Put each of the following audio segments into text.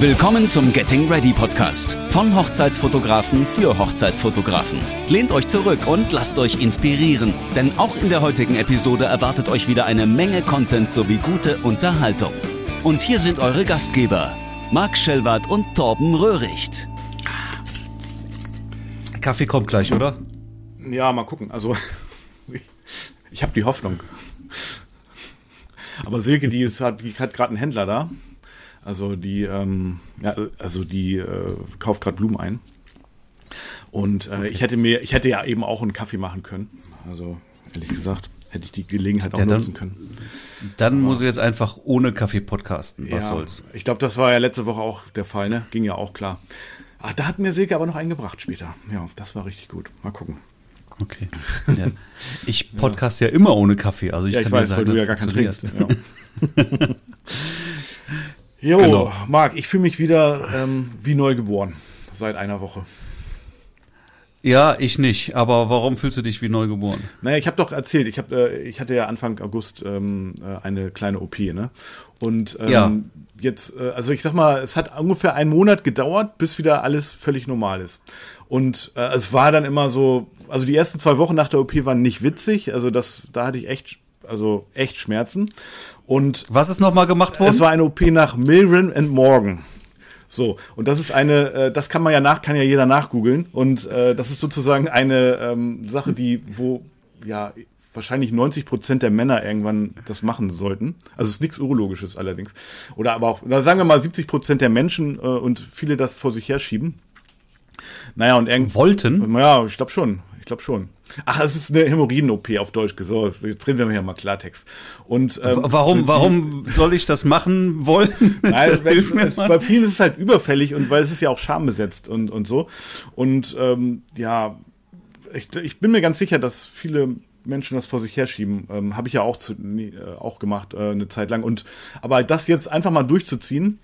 Willkommen zum Getting Ready Podcast von Hochzeitsfotografen für Hochzeitsfotografen. Lehnt euch zurück und lasst euch inspirieren, denn auch in der heutigen Episode erwartet euch wieder eine Menge Content sowie gute Unterhaltung. Und hier sind eure Gastgeber, Marc Schellwart und Torben Röhricht. Kaffee kommt gleich, oder? Ja, mal gucken. Also, ich, habe die Hoffnung. Aber Silke, die, ist, hat, die hat gerade einen Händler da. Also die, ähm, ja, also die äh, kauft gerade Blumen ein. Und äh, okay. ich hätte mir, ich hätte ja eben auch einen Kaffee machen können. Also ehrlich gesagt, hätte ich die Gelegenheit auch ja, nutzen können. Dann Aber, muss ich jetzt einfach ohne Kaffee podcasten. Was ja, soll's? Ich glaube, das war ja letzte Woche auch der Fall, ne? Ging ja auch klar. Ah, da hat mir Silke aber noch einen gebracht später. Ja, das war richtig gut. Mal gucken. Okay. Ja. Ich podcast ja. immer ohne Kaffee, also ich, ja, ich kann weiß, sagen, weil du ja gar keinen trinkst. Ja. jo, genau. Marc, ich fühle mich wieder ähm, wie neu geboren seit einer Woche. Ja, ich nicht. Aber warum fühlst du dich wie neugeboren? Naja, ich habe doch erzählt, ich, hab, äh, ich hatte ja Anfang August ähm, äh, eine kleine OP, ne? Und ähm, ja. jetzt, äh, also ich sag mal, es hat ungefähr einen Monat gedauert, bis wieder alles völlig normal ist. Und äh, es war dann immer so, also die ersten zwei Wochen nach der OP waren nicht witzig, also das, da hatte ich echt, also echt Schmerzen. Und was ist nochmal gemacht worden? Es war eine OP nach Milren and Morgan. So, und das ist eine, äh, das kann man ja nach, kann ja jeder nachgoogeln. Und äh, das ist sozusagen eine ähm, Sache, die, wo ja wahrscheinlich 90 Prozent der Männer irgendwann das machen sollten. Also es ist nichts Urologisches allerdings. Oder aber auch, da sagen wir mal 70 Prozent der Menschen äh, und viele das vor sich herschieben. Naja, und irgendwie. Wollten? Ja, ich glaube schon. Ich glaube schon. Ach, es ist eine Hämorrhoiden-OP auf Deutsch gesagt. Jetzt reden wir hier mal Klartext. Und ähm, warum, warum soll ich das machen wollen? Nein, es, es, bei vielen ist es halt überfällig und weil es ist ja auch schambesetzt und und so. Und ähm, ja, ich, ich bin mir ganz sicher, dass viele Menschen das vor sich herschieben. Ähm, Habe ich ja auch zu, nee, äh, auch gemacht äh, eine Zeit lang. Und aber das jetzt einfach mal durchzuziehen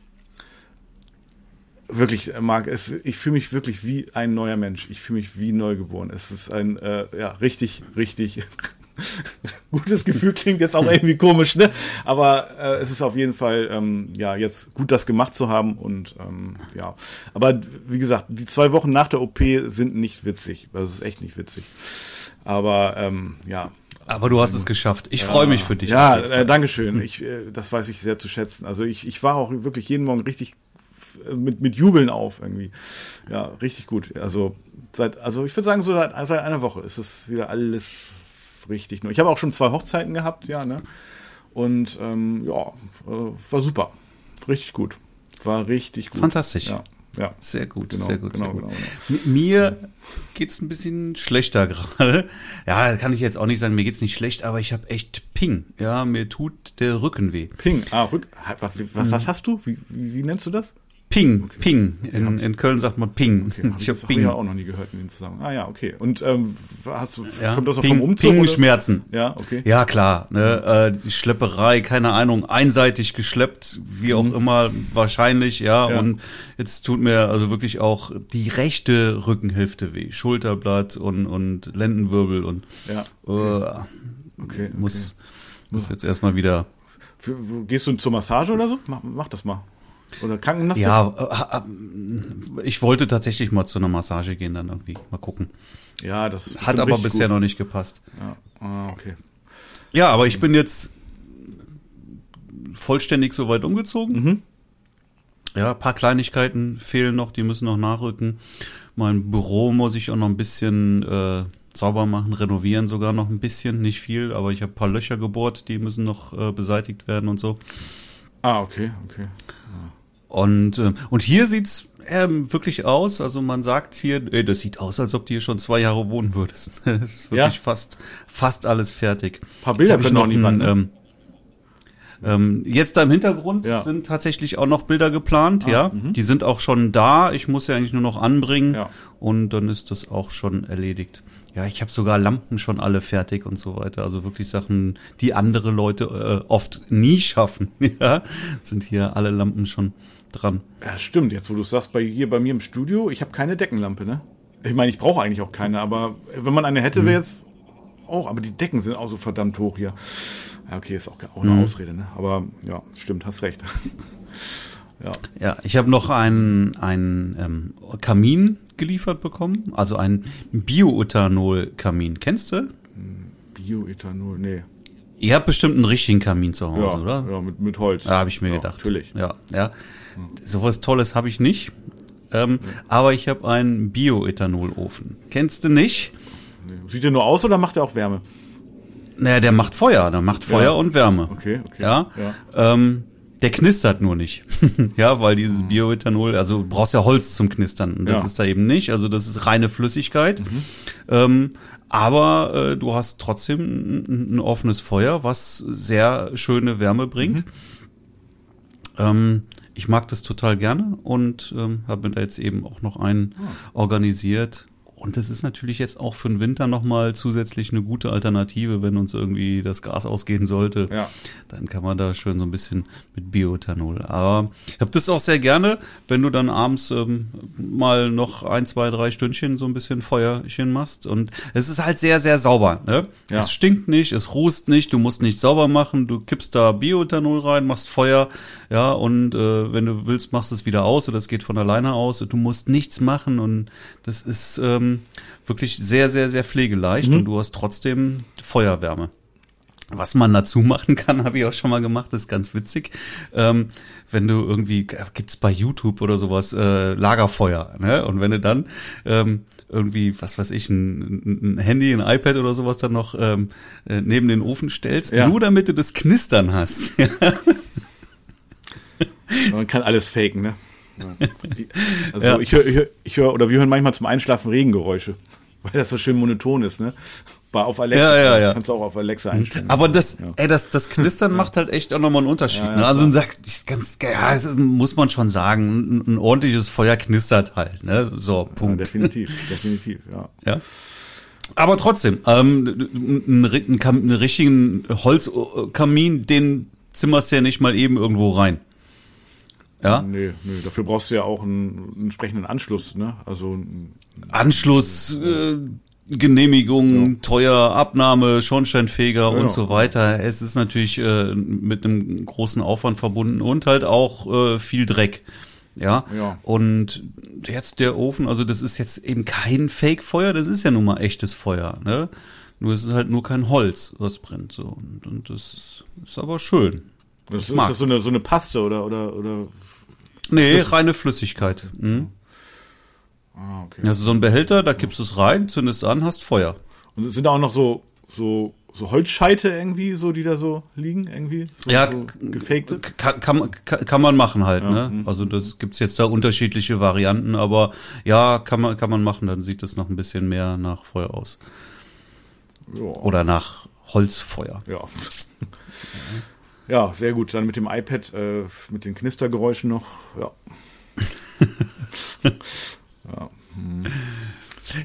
wirklich, äh, Marc, es, ich fühle mich wirklich wie ein neuer Mensch. Ich fühle mich wie neugeboren. Es ist ein, äh, ja, richtig, richtig gutes Gefühl. Klingt jetzt auch irgendwie komisch, ne? Aber äh, es ist auf jeden Fall, ähm, ja, jetzt gut, das gemacht zu haben und ähm, ja. Aber wie gesagt, die zwei Wochen nach der OP sind nicht witzig. Das ist echt nicht witzig. Aber ähm, ja, aber du hast es geschafft. Ich ja, freue mich für dich. Ja, äh, danke schön. Ich, äh, das weiß ich sehr zu schätzen. Also ich, ich war auch wirklich jeden Morgen richtig mit, mit Jubeln auf irgendwie. Ja, richtig gut. Also seit, also ich würde sagen, so seit, seit einer Woche ist es wieder alles richtig. Ich habe auch schon zwei Hochzeiten gehabt, ja, ne? Und ähm, ja, äh, war super. Richtig gut. War richtig gut. Fantastisch. Ja. Ja. Sehr gut, genau, sehr gut, genau, sehr gut. Genau, genau. Mir geht's ein bisschen schlechter gerade. Ja, kann ich jetzt auch nicht sagen, mir geht's nicht schlecht, aber ich habe echt Ping. Ja, mir tut der Rücken weh. Ping, ah, Rück, was, was, was hast du? Wie, wie, wie nennst du das? Ping, okay. Ping. In, in Köln sagt man Ping. Okay, hab ich habe Ping. ja auch noch nie gehört in dem Zusammenhang. Ah ja, okay. Und ähm, hast du, ja, kommt das auch Ping, vom Umzug? Ping-Schmerzen. Ja, okay. Ja, klar. Ne, äh, die Schlepperei, keine Ahnung, einseitig geschleppt, wie auch mhm. immer, wahrscheinlich, ja, ja. Und jetzt tut mir also wirklich auch die rechte Rückenhälfte weh. Schulterblatt und, und Lendenwirbel und ja. Okay. Äh, okay, muss, okay. muss jetzt erstmal wieder. Gehst du zur Massage oder so? Mach, mach das mal. Oder Krankennasse? Ja, äh, ich wollte tatsächlich mal zu einer Massage gehen, dann irgendwie. Mal gucken. Ja, das hat aber bisher gut. noch nicht gepasst. Ja, ah, okay. Ja, aber ich bin jetzt vollständig soweit umgezogen. Mhm. Ja, paar Kleinigkeiten fehlen noch, die müssen noch nachrücken. Mein Büro muss ich auch noch ein bisschen äh, sauber machen, renovieren sogar noch ein bisschen, nicht viel, aber ich habe ein paar Löcher gebohrt, die müssen noch äh, beseitigt werden und so. Ah, okay, okay. Und, äh, und hier sieht's ähm, wirklich aus. Also man sagt hier, ey, das sieht aus, als ob du hier schon zwei Jahre wohnen würdest. das ist wirklich ja. fast, fast alles fertig. Ein paar Bilder können noch niemand. Ne? Ähm, ähm, jetzt da im Hintergrund ja. sind tatsächlich auch noch Bilder geplant, ah, ja. Mh. Die sind auch schon da. Ich muss ja eigentlich nur noch anbringen ja. und dann ist das auch schon erledigt. Ja, ich habe sogar Lampen schon alle fertig und so weiter. Also wirklich Sachen, die andere Leute äh, oft nie schaffen. ja, sind hier alle Lampen schon dran. Ja, stimmt. Jetzt, wo du sagst, bei, hier bei mir im Studio, ich habe keine Deckenlampe, ne? Ich meine, ich brauche eigentlich auch keine, aber wenn man eine hätte, wäre jetzt auch. Aber die Decken sind auch so verdammt hoch hier. Ja, okay, ist auch, auch eine mhm. Ausrede, ne? Aber ja, stimmt, hast recht. Ja, ja ich habe noch einen, einen ähm, Kamin geliefert bekommen, also ein Bioethanol-Kamin. Kennst du? Bioethanol, nee. Ihr habt bestimmt einen richtigen Kamin zu Hause, ja, oder? Ja, mit, mit Holz. Ja, habe ich mir ja, gedacht. Natürlich. Ja, ja. Sowas Tolles habe ich nicht. Ähm. Aber ich habe einen Bioethanolofen. Kennst du nicht? Sieht der nur aus oder macht er auch Wärme? Naja, der macht Feuer. Der macht Feuer ja. und Wärme. Okay, okay. Ja. ja. Ähm, der knistert nur nicht. ja, weil dieses mhm. Bioethanol, also du brauchst ja Holz zum Knistern. Und das ja. ist da eben nicht. Also das ist reine Flüssigkeit. Mhm. Ähm, aber äh, du hast trotzdem ein, ein, offenes Feuer, was sehr schöne Wärme bringt. Mhm. Ähm, ich mag das total gerne und ähm, habe mir da jetzt eben auch noch einen ah. organisiert und das ist natürlich jetzt auch für den Winter nochmal zusätzlich eine gute Alternative, wenn uns irgendwie das Gas ausgehen sollte. Ja. Dann kann man da schön so ein bisschen mit Bioethanol. Aber ich habe das auch sehr gerne, wenn du dann abends ähm, mal noch ein, zwei, drei Stündchen so ein bisschen Feuerchen machst. Und es ist halt sehr, sehr sauber. Ne? Ja. Es stinkt nicht, es rußt nicht, du musst nicht sauber machen, du kippst da Bioethanol rein, machst Feuer, ja, und äh, wenn du willst, machst es wieder aus oder das geht von alleine aus. Du musst nichts machen und das ist ähm, ähm, wirklich sehr, sehr, sehr pflegeleicht mhm. und du hast trotzdem Feuerwärme. Was man dazu machen kann, habe ich auch schon mal gemacht, das ist ganz witzig. Ähm, wenn du irgendwie, gibt's bei YouTube oder sowas, äh, Lagerfeuer, ne? Und wenn du dann ähm, irgendwie, was weiß ich, ein, ein Handy, ein iPad oder sowas dann noch ähm, äh, neben den Ofen stellst, ja. nur damit du das Knistern hast. Man kann alles faken, ne? Also ja. ich höre, ich höre, ich hör, oder wir hören manchmal zum Einschlafen Regengeräusche, weil das so schön monoton ist, ne? Bei, auf Alexa ja, ja, ja. kannst du auch auf Alexa einstellen. Aber das, ja. ey, das, das Knistern macht halt echt auch nochmal einen Unterschied. Ne? Also sagt, ganz, ja, muss man schon sagen, ein, ein, ordentliches Feuer knistert halt, ne? So, Punkt. definitiv, definitiv, ja. Ja. Aber trotzdem, ähm, einen richtigen Holzkamin, den zimmerst du ja nicht mal eben irgendwo rein. Ja? Nee, nee, dafür brauchst du ja auch einen, einen entsprechenden Anschluss, ne? Also Anschluss, äh, Genehmigung, ja. teuer, Abnahme, Schornsteinfeger ja, und so weiter. Es ist natürlich äh, mit einem großen Aufwand verbunden und halt auch äh, viel Dreck. Ja? ja. Und jetzt der Ofen, also das ist jetzt eben kein Fake-Feuer, das ist ja nun mal echtes Feuer, ne? Nur es ist halt nur kein Holz, was brennt so. Und, und das ist aber schön. Das ist, ist das so eine, so eine Paste oder, oder, oder? Nee, reine Flüssigkeit. Mhm. Ah, okay. Also so ein Behälter, da kippst du es rein, zündest an, hast Feuer. Und es sind da auch noch so, so, so Holzscheite irgendwie, so, die da so liegen, irgendwie? So, ja, so gefakte? Kann, kann, kann man machen halt, ja. ne? Mhm. Also das gibt's jetzt da unterschiedliche Varianten, aber ja, kann man, kann man machen, dann sieht es noch ein bisschen mehr nach Feuer aus. Ja. Oder nach Holzfeuer. Ja. Ja, sehr gut. Dann mit dem iPad, äh, mit den Knistergeräuschen noch. Ja. ja. Hm.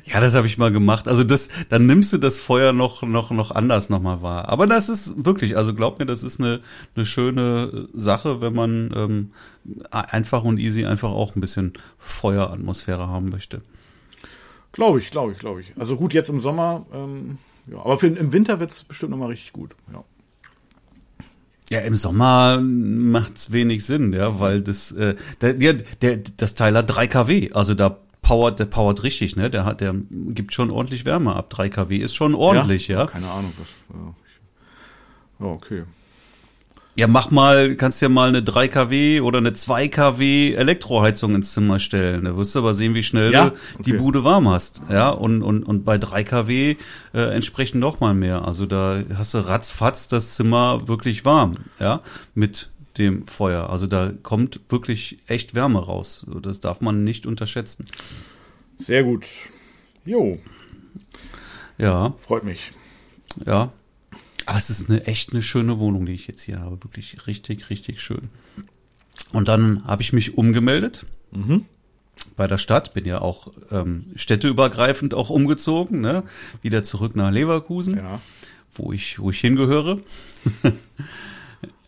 Ja, das habe ich mal gemacht. Also das, dann nimmst du das Feuer noch noch noch anders nochmal wahr. Aber das ist wirklich, also glaub mir, das ist eine eine schöne Sache, wenn man ähm, einfach und easy einfach auch ein bisschen Feueratmosphäre haben möchte. Glaube ich, glaube ich, glaube ich. Also gut, jetzt im Sommer, ähm, ja, aber für, im Winter wird's bestimmt nochmal richtig gut. Ja. Ja, im Sommer macht's wenig Sinn, ja, weil das, äh, der, der, der, das Teil hat 3 kW, also da powert, der powert richtig, ne? Der hat, der gibt schon ordentlich Wärme ab. 3 kW ist schon ordentlich, ja. ja? Keine Ahnung, was. Ja, okay. Ja, mach mal, kannst ja mal eine 3 kW oder eine 2 kW Elektroheizung ins Zimmer stellen. Da wirst du aber sehen, wie schnell ja? du okay. die Bude warm hast. Ja, und, und, und bei 3 kW äh, entsprechend noch mal mehr. Also da hast du ratzfatz das Zimmer wirklich warm, ja, mit dem Feuer. Also da kommt wirklich echt Wärme raus. Das darf man nicht unterschätzen. Sehr gut. Jo. Ja. Freut mich. Ja. Aber es ist eine echt eine schöne Wohnung, die ich jetzt hier habe. Wirklich richtig, richtig schön. Und dann habe ich mich umgemeldet mhm. bei der Stadt. Bin ja auch ähm, städteübergreifend auch umgezogen, ne? Wieder zurück nach Leverkusen, ja. wo ich, wo ich hingehöre.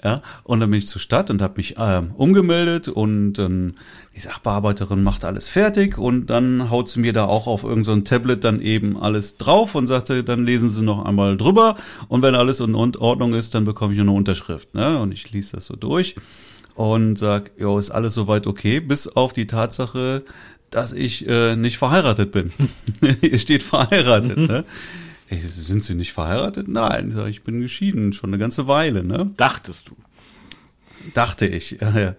Ja, und dann bin ich zur Stadt und habe mich ähm, umgemeldet und ähm, die Sachbearbeiterin macht alles fertig und dann haut sie mir da auch auf irgendein so Tablet dann eben alles drauf und sagte, dann lesen Sie noch einmal drüber und wenn alles in Ordnung ist, dann bekomme ich eine Unterschrift. Ne? Und ich ließ das so durch und sag, jo, ist alles soweit okay, bis auf die Tatsache, dass ich äh, nicht verheiratet bin. Hier steht verheiratet, ne? Hey, sind Sie nicht verheiratet? Nein, ich bin geschieden, schon eine ganze Weile, ne? Dachtest du? Dachte ich, ja, ja.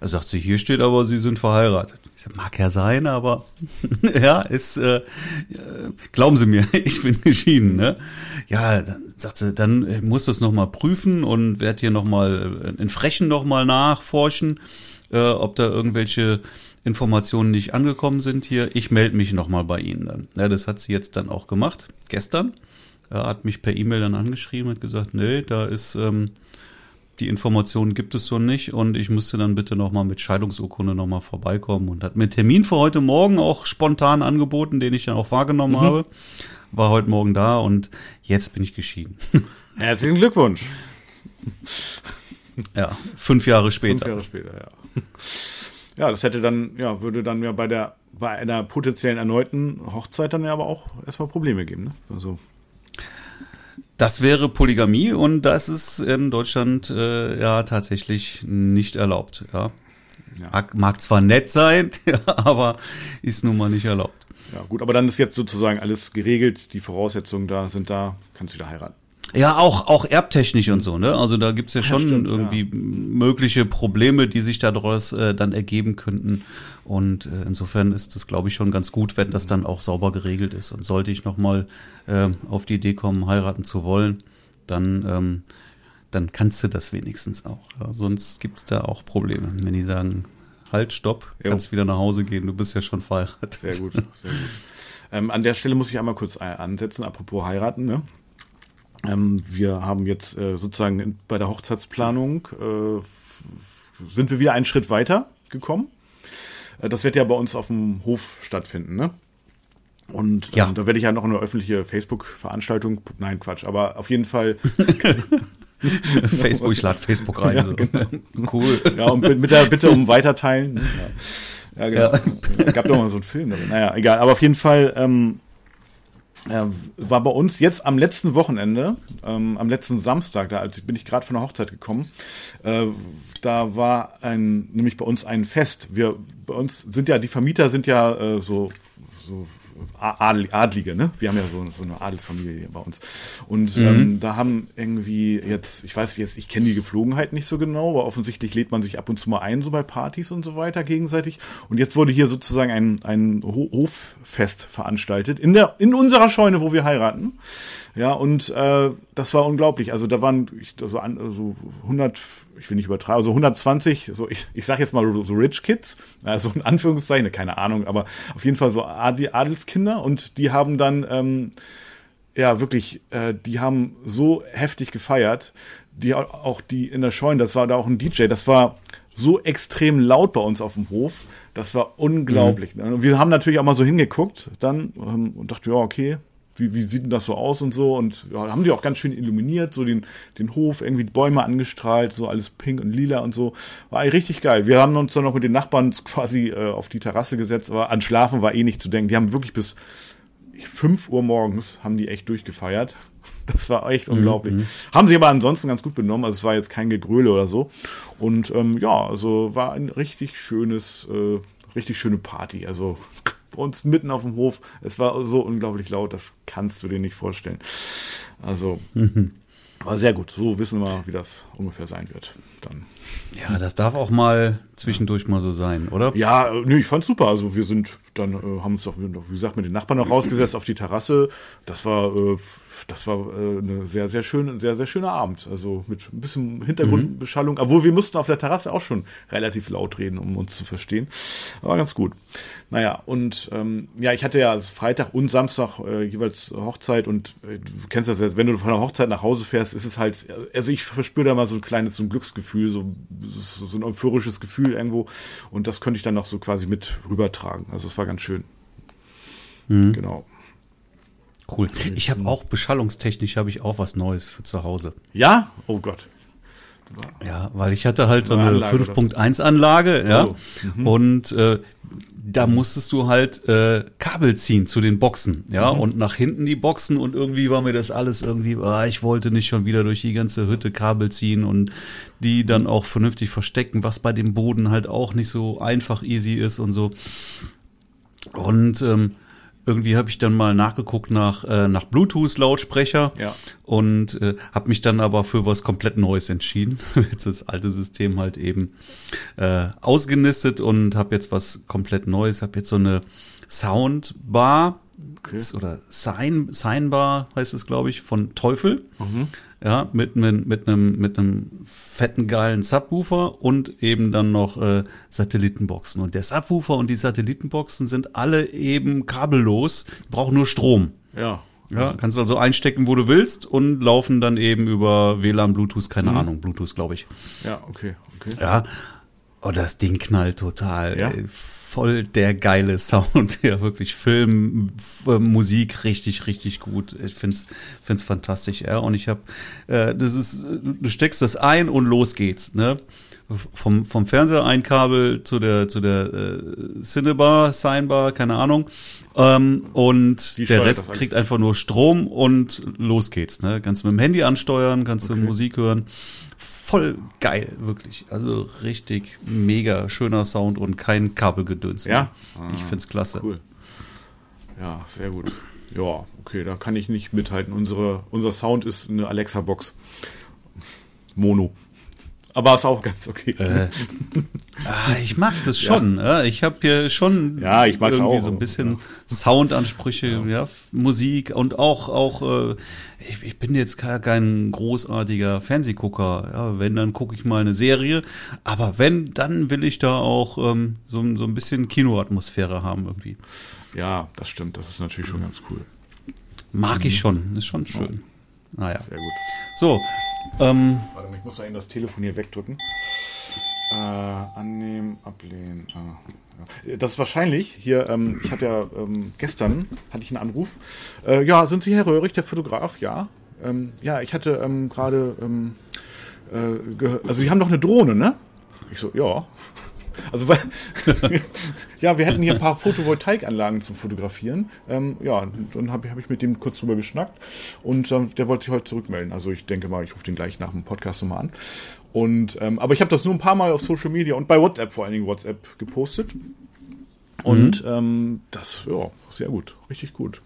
Er sagt sie, hier steht aber, sie sind verheiratet. Ich sag, mag ja sein, aber ja, ist, äh, glauben Sie mir, ich bin geschieden, ne? Ja, dann sagt sie, dann äh, muss das nochmal prüfen und werde hier nochmal in Frechen nochmal nachforschen, äh, ob da irgendwelche Informationen nicht angekommen sind hier. Ich melde mich nochmal bei Ihnen dann. Ja, das hat sie jetzt dann auch gemacht, gestern. Er hat mich per E-Mail dann angeschrieben und gesagt, nee, da ist ähm, die Informationen gibt es so nicht und ich müsste dann bitte nochmal mit Scheidungsurkunde nochmal vorbeikommen und hat mir Termin für heute Morgen auch spontan angeboten, den ich dann auch wahrgenommen mhm. habe. War heute Morgen da und jetzt bin ich geschieden. Herzlichen Glückwunsch. Ja, fünf Jahre später. Fünf Jahre später, ja. Ja, das hätte dann, ja, würde dann ja bei der, bei einer potenziellen erneuten Hochzeit dann ja aber auch erstmal Probleme geben, ne? Also das wäre Polygamie und das ist in Deutschland äh, ja tatsächlich nicht erlaubt. Ja. ja. Mag, zwar nett sein, aber ist nun mal nicht erlaubt. Ja, gut, aber dann ist jetzt sozusagen alles geregelt, die Voraussetzungen da sind da, kannst du wieder heiraten. Ja, auch, auch erbtechnisch und so, ne? Also da gibt's ja schon ja, stimmt, irgendwie ja. mögliche Probleme, die sich daraus äh, dann ergeben könnten. Und äh, insofern ist es, glaube ich, schon ganz gut, wenn das dann auch sauber geregelt ist. Und sollte ich nochmal äh, auf die Idee kommen, heiraten zu wollen, dann, ähm, dann kannst du das wenigstens auch. Ja? Sonst gibt's da auch Probleme, wenn die sagen, halt, stopp, kannst jo. wieder nach Hause gehen, du bist ja schon verheiratet. Sehr gut, sehr gut. Ähm, an der Stelle muss ich einmal kurz äh, ansetzen, apropos heiraten, ne? Ähm, wir haben jetzt äh, sozusagen bei der Hochzeitsplanung äh, sind wir wieder einen Schritt weiter gekommen. Äh, das wird ja bei uns auf dem Hof stattfinden, ne? Und ja. ähm, da werde ich ja noch eine öffentliche Facebook-Veranstaltung, nein, Quatsch, aber auf jeden Fall. Facebook, ich lade Facebook rein. Ja, so. genau. Cool. Ja, und mit der Bitte um Weiterteilen. Ja, ja genau. Ja. Gab doch mal so einen Film. Naja, egal. Aber auf jeden Fall ähm, äh, war bei uns jetzt am letzten Wochenende, ähm, am letzten Samstag, da also bin ich gerade von der Hochzeit gekommen, äh, da war ein, nämlich bei uns ein Fest. Wir, bei uns sind ja, die Vermieter sind ja äh, so, so Adlige, ne? Wir haben ja so, so eine Adelsfamilie bei uns. Und mhm. ähm, da haben irgendwie jetzt, ich weiß jetzt, ich kenne die Geflogenheit nicht so genau, aber offensichtlich lädt man sich ab und zu mal ein, so bei Partys und so weiter gegenseitig. Und jetzt wurde hier sozusagen ein, ein Hoffest veranstaltet in der, in unserer Scheune, wo wir heiraten. Ja, und äh, das war unglaublich. Also da waren ich, so, an, so 100, ich will nicht übertreiben, also 120, so ich, ich sag jetzt mal so Rich Kids, also in Anführungszeichen, keine Ahnung, aber auf jeden Fall so Adelskinder und die haben dann ähm, ja wirklich, äh, die haben so heftig gefeiert, die auch die in der Scheune, das war da auch ein DJ, das war so extrem laut bei uns auf dem Hof. Das war unglaublich. Mhm. Wir haben natürlich auch mal so hingeguckt dann ähm, und dachte, ja, okay, wie, wie sieht denn das so aus und so. Und ja, haben die auch ganz schön illuminiert, so den, den Hof, irgendwie die Bäume angestrahlt, so alles pink und lila und so. War richtig geil. Wir haben uns dann noch mit den Nachbarn quasi äh, auf die Terrasse gesetzt, aber an Schlafen war eh nicht zu denken. Die haben wirklich bis 5 Uhr morgens haben die echt durchgefeiert. Das war echt mhm, unglaublich. Mhm. Haben sich aber ansonsten ganz gut benommen. Also es war jetzt kein Gegröle oder so. Und ähm, ja, also war ein richtig schönes, äh, richtig schöne Party. Also uns mitten auf dem Hof. Es war so unglaublich laut, das kannst du dir nicht vorstellen. Also, war sehr gut. So wissen wir, wie das ungefähr sein wird. Dann. Ja, das darf auch mal zwischendurch mal so sein, oder? Ja, nö, ich fand's super. Also wir sind dann, äh, haben uns doch, wie gesagt, mit den Nachbarn noch rausgesetzt auf die Terrasse. Das war äh, das war äh, eine sehr, sehr schöne, sehr, sehr schöner Abend. Also mit ein bisschen Hintergrundbeschallung. Mhm. Obwohl wir mussten auf der Terrasse auch schon relativ laut reden, um uns zu verstehen. war ganz gut. Naja, und ähm, ja, ich hatte ja Freitag und Samstag äh, jeweils Hochzeit und äh, du kennst das jetzt, wenn du von der Hochzeit nach Hause fährst, ist es halt, also ich verspüre da mal so ein kleines so ein Glücksgefühl, so, so ein euphorisches Gefühl irgendwo. Und das könnte ich dann noch so quasi mit rübertragen. Also es war ganz schön. Mhm. Genau. Cool. Ich habe auch beschallungstechnisch habe ich auch was Neues für zu Hause. Ja? Oh Gott. Ja, weil ich hatte halt so eine 5.1 Anlage, ja. Oh. Mhm. Und äh, da musstest du halt äh, Kabel ziehen zu den Boxen, ja, mhm. und nach hinten die Boxen und irgendwie war mir das alles irgendwie, ah, ich wollte nicht schon wieder durch die ganze Hütte Kabel ziehen und die dann auch vernünftig verstecken, was bei dem Boden halt auch nicht so einfach easy ist und so. Und ähm, irgendwie habe ich dann mal nachgeguckt nach, äh, nach Bluetooth-Lautsprecher ja. und äh, habe mich dann aber für was komplett Neues entschieden. jetzt das alte System halt eben äh, ausgenistet und habe jetzt was komplett Neues. Habe jetzt so eine Soundbar okay. oder Sign, Signbar heißt es, glaube ich, von Teufel. Mhm ja, mit, mit, mit einem mit einem fetten geilen Subwoofer und eben dann noch äh, Satellitenboxen. Und der Subwoofer und die Satellitenboxen sind alle eben kabellos, brauchen nur Strom. Ja. Ja, kannst du also einstecken, wo du willst und laufen dann eben über WLAN, Bluetooth, keine mhm. Ahnung, Bluetooth, glaube ich. Ja, okay, okay. Ja. Oh, das Ding knallt total. Ja? Voll der geile Sound, ja wirklich Film, Musik richtig, richtig gut. Ich find's, find's fantastisch, ja. Und ich habe, äh, das ist, du steckst das ein und los geht's, ne? Vom, vom Fernseher ein Kabel zu der, zu der äh, Cinebar, Signbar, keine Ahnung. Ähm, und Die der Rest kriegt einfach nur Strom und los geht's, ne? Kannst mit dem Handy ansteuern, kannst okay. du Musik hören voll geil, wirklich. Also richtig mega schöner Sound und kein Kabelgedöns. Ja. Ah, ich find's klasse. Cool. Ja, sehr gut. Ja, okay, da kann ich nicht mithalten. Unsere, unser Sound ist eine Alexa-Box. Mono. Aber ist auch ganz okay. Äh, ah, ich mag das schon. Ja. Ich habe hier schon ja, ich irgendwie auch. so ein bisschen Soundansprüche, ja. ja. Musik und auch auch. Äh, ich, ich bin jetzt kein großartiger Fernsehgucker. Ja, wenn dann gucke ich mal eine Serie. Aber wenn, dann will ich da auch ähm, so, so ein bisschen Kinoatmosphäre haben irgendwie. Ja, das stimmt. Das ist natürlich schon ganz cool. Mag mhm. ich schon. Ist schon schön. Naja. Sehr gut. So, ähm, Warte mal, ich muss da eben das Telefon hier wegdrücken. Äh, annehmen, ablehnen. Ah, ja. Das ist wahrscheinlich hier, ähm, ich hatte ja ähm, gestern hatte ich einen Anruf. Äh, ja, sind Sie Herr Röhrig, der Fotograf? Ja. Ähm, ja, ich hatte ähm, gerade, ähm, äh, also Sie haben doch eine Drohne, ne? Ich so, ja. Also weil, ja, wir hätten hier ein paar Photovoltaikanlagen zu fotografieren. Ähm, ja, dann habe hab ich mit dem kurz drüber geschnackt und ähm, der wollte sich heute zurückmelden. Also ich denke mal, ich rufe den gleich nach dem Podcast nochmal an. Und ähm, aber ich habe das nur ein paar Mal auf Social Media und bei WhatsApp vor allen Dingen WhatsApp gepostet. Und mhm. ähm, das, ja, sehr gut, richtig gut.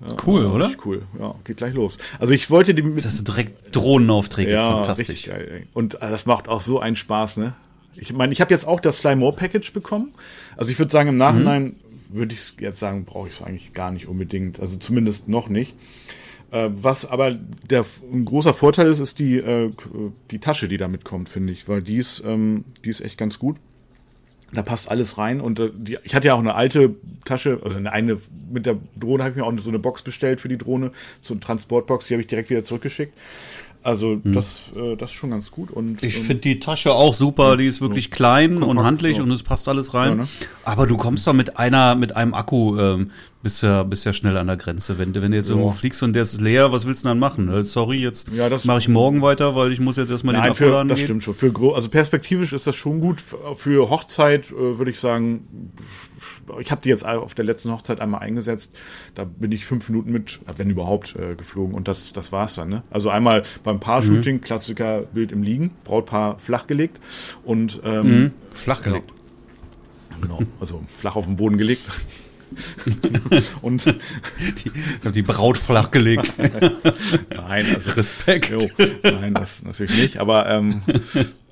Ja, cool, oder? Cool, ja, geht gleich los. Also ich wollte die mit. Das ist direkt Drohnenaufträge, ja, fantastisch. Geil, und äh, das macht auch so einen Spaß, ne? Ich meine, ich habe jetzt auch das Fly More Package bekommen. Also ich würde sagen, im Nachhinein mhm. würde ich jetzt sagen, brauche ich es eigentlich gar nicht unbedingt. Also zumindest noch nicht. Äh, was aber der ein großer Vorteil ist, ist die, äh, die Tasche, die da mitkommt, finde ich, weil die ist, ähm, die ist echt ganz gut. Da passt alles rein und äh, die, ich hatte ja auch eine alte Tasche, also eine, eine mit der Drohne habe ich mir auch so eine Box bestellt für die Drohne, so eine Transportbox, die habe ich direkt wieder zurückgeschickt. Also hm. das, äh, das ist schon ganz gut. Und, ich finde die Tasche auch super, die ist wirklich klein kompakt, und handlich ja. und es passt alles rein. Ja, ne? Aber du kommst doch mit einer, mit einem Akku ähm, bist ja, bist ja schnell an der Grenze. Wenn, wenn du jetzt ja. irgendwo fliegst und der ist leer, was willst du dann machen? Äh, sorry, jetzt ja, mache ich morgen weiter, weil ich muss jetzt erstmal den Akku laden. Das stimmt schon. Für, also perspektivisch ist das schon gut. Für Hochzeit äh, würde ich sagen, ich habe die jetzt auf der letzten Hochzeit einmal eingesetzt. Da bin ich fünf Minuten mit, wenn überhaupt, äh, geflogen und das, das war's dann. Ne? Also einmal beim Paar-Shooting, mhm. Klassiker Bild im Liegen, Brautpaar flachgelegt und ähm, mhm. flachgelegt. Genau. genau, also flach auf den Boden gelegt. und die, die Braut flachgelegt. nein, also Respekt. Jo, nein, das natürlich nicht. Aber ähm,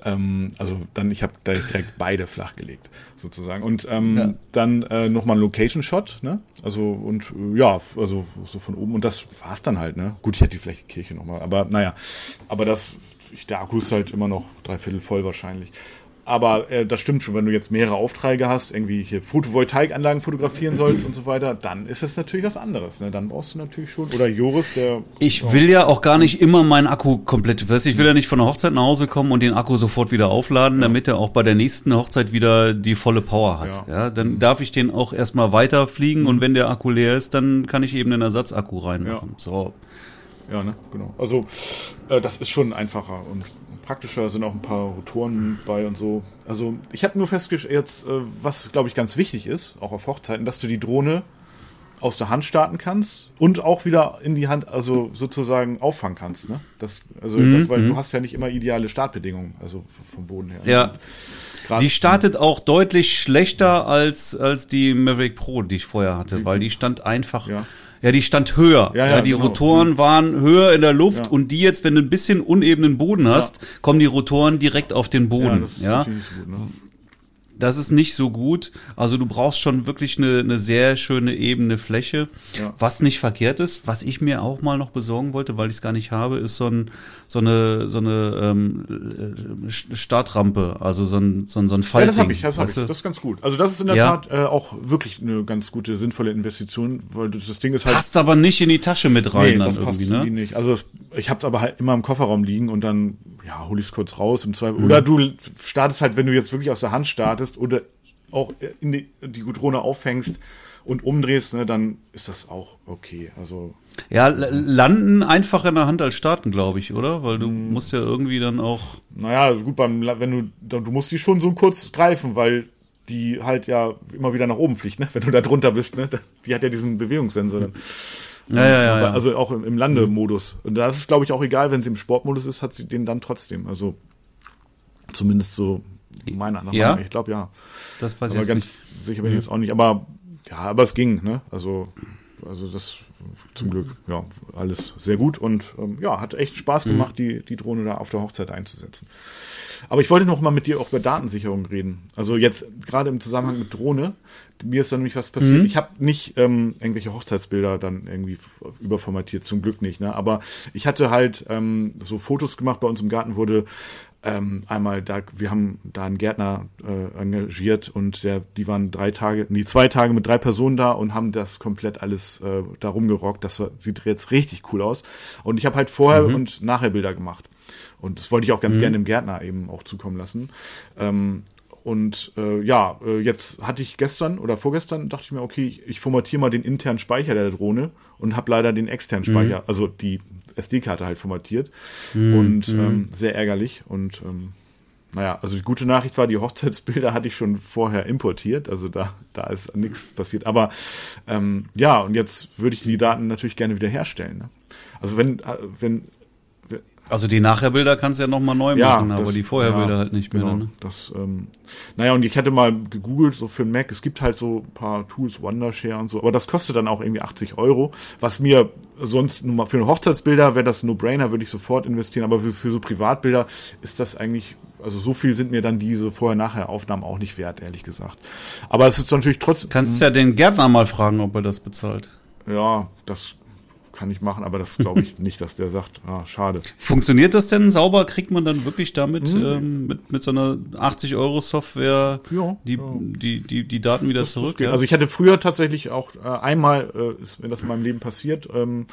ähm, also dann, ich habe da direkt beide flachgelegt, sozusagen. Und ähm, ja. dann äh, nochmal ein Location-Shot, ne? Also und äh, ja, also so von oben. Und das war's dann halt, ne? Gut, ich hätte die vielleicht die Kirche nochmal, aber naja. Aber das, ich, der Akku ist halt immer noch dreiviertel voll wahrscheinlich. Aber äh, das stimmt schon, wenn du jetzt mehrere Aufträge hast, irgendwie hier Photovoltaikanlagen fotografieren sollst und so weiter, dann ist es natürlich was anderes. Ne? Dann brauchst du natürlich schon. Oder Joris, der. Ich oh. will ja auch gar nicht immer meinen Akku komplett. Weißt, ich will ja nicht von der Hochzeit nach Hause kommen und den Akku sofort wieder aufladen, ja. damit er auch bei der nächsten Hochzeit wieder die volle Power hat. Ja, ja dann darf ich den auch erstmal weiterfliegen mhm. und wenn der Akku leer ist, dann kann ich eben einen Ersatzakku reinmachen. Ja. So. Ja, ne, genau. Also äh, das ist schon einfacher und praktischer, sind auch ein paar Rotoren bei und so. Also ich habe nur festgestellt, jetzt, äh, was glaube ich ganz wichtig ist, auch auf Hochzeiten, dass du die Drohne aus der Hand starten kannst und auch wieder in die Hand, also sozusagen auffangen kannst. Ne? Das, also, mhm. das, weil du mhm. hast ja nicht immer ideale Startbedingungen, also vom Boden her. Ja. die startet auch deutlich schlechter als, als die Maverick Pro, die ich vorher hatte, weil die stand einfach, ja, ja die stand höher. Ja, ja, ja die genau. Rotoren waren höher in der Luft ja. und die jetzt, wenn du ein bisschen unebenen Boden hast, kommen die Rotoren direkt auf den Boden. Ja, das ist ja? Gut, ne? Das ist nicht so gut. Also du brauchst schon wirklich eine, eine sehr schöne ebene Fläche, ja. was nicht verkehrt ist. Was ich mir auch mal noch besorgen wollte, weil ich es gar nicht habe, ist so, ein, so eine so eine ähm, Startrampe, also so ein so ein, so ein Fallding. Ja, das habe ich, das habe ich. Das ist ganz gut. Also das ist in der ja. Tat äh, auch wirklich eine ganz gute sinnvolle Investition, weil das Ding ist halt passt aber nicht in die Tasche mit rein nee, dann das irgendwie, passt ne? nicht. Also das, ich habe es aber halt immer im Kofferraum liegen und dann ja, hol ich es kurz raus im Zweifel. Mhm. Oder du startest halt, wenn du jetzt wirklich aus der Hand startest oder auch in die, die Drohne aufhängst und umdrehst, ne, dann ist das auch okay. Also ja, landen einfach in der Hand als starten, glaube ich, oder? Weil du mhm. musst ja irgendwie dann auch. Naja, gut, beim, wenn du, du musst die schon so kurz greifen, weil die halt ja immer wieder nach oben fliegt, ne? Wenn du da drunter bist, ne? Die hat ja diesen Bewegungssensor dann. Ja, ja, ja, ja. Also auch im, im Landemodus. Und da ist es, glaube ich, auch egal, wenn sie im Sportmodus ist, hat sie den dann trotzdem. Also zumindest so meiner Meinung ja? Ich glaube, ja. Das weiß ich jetzt ganz nicht. sicher bin ich jetzt auch nicht. Aber ja, aber es ging, ne? Also, also das zum Glück, ja, alles sehr gut und ähm, ja, hat echt Spaß mhm. gemacht, mhm. die, die Drohne da auf der Hochzeit einzusetzen. Aber ich wollte noch mal mit dir auch über Datensicherung reden. Also jetzt gerade im Zusammenhang mit Drohne, mir ist dann nämlich was passiert. Mhm. Ich habe nicht ähm, irgendwelche Hochzeitsbilder dann irgendwie überformatiert, zum Glück nicht. Ne? Aber ich hatte halt ähm, so Fotos gemacht. Bei uns im Garten wurde ähm, einmal da, wir haben da einen Gärtner äh, engagiert und der, die waren drei Tage, nee, zwei Tage mit drei Personen da und haben das komplett alles äh, da rumgerockt. Das sieht jetzt richtig cool aus. Und ich habe halt vorher mhm. und nachher Bilder gemacht. Und das wollte ich auch ganz mhm. gerne dem Gärtner eben auch zukommen lassen. Ähm, und äh, ja, äh, jetzt hatte ich gestern oder vorgestern, dachte ich mir, okay, ich, ich formatiere mal den internen Speicher der Drohne und habe leider den externen mhm. Speicher, mhm. also die SD-Karte halt formatiert. Mhm. Und mhm. ähm, sehr ärgerlich. Und ähm, naja, also die gute Nachricht war, die Hochzeitsbilder hatte ich schon vorher importiert, also da, da ist nichts passiert. Aber ähm, ja, und jetzt würde ich die Daten natürlich gerne wiederherstellen. Ne? Also wenn, äh, wenn also die Nachherbilder kannst du ja nochmal neu ja, machen, das, aber die Vorherbilder ja, halt nicht mehr. Genau, ne? das, ähm, naja, und ich hätte mal gegoogelt, so für den Mac, es gibt halt so ein paar Tools, Wondershare und so, aber das kostet dann auch irgendwie 80 Euro, was mir sonst nur mal für eine Hochzeitsbilder wäre das No-Brainer, würde ich sofort investieren, aber für, für so Privatbilder ist das eigentlich, also so viel sind mir dann diese Vorher-Nachher-Aufnahmen auch nicht wert, ehrlich gesagt. Aber es ist natürlich trotzdem... Kannst ja den Gärtner mal fragen, ob er das bezahlt. Ja, das kann ich machen, aber das glaube ich nicht, dass der sagt, ah, schade. Funktioniert das denn sauber? Kriegt man dann wirklich damit mhm. ähm, mit, mit so einer 80 Euro Software ja, die, ja. Die, die, die Daten wieder das, zurück? Das ja? Also ich hatte früher tatsächlich auch äh, einmal äh, ist mir das in meinem Leben passiert ähm,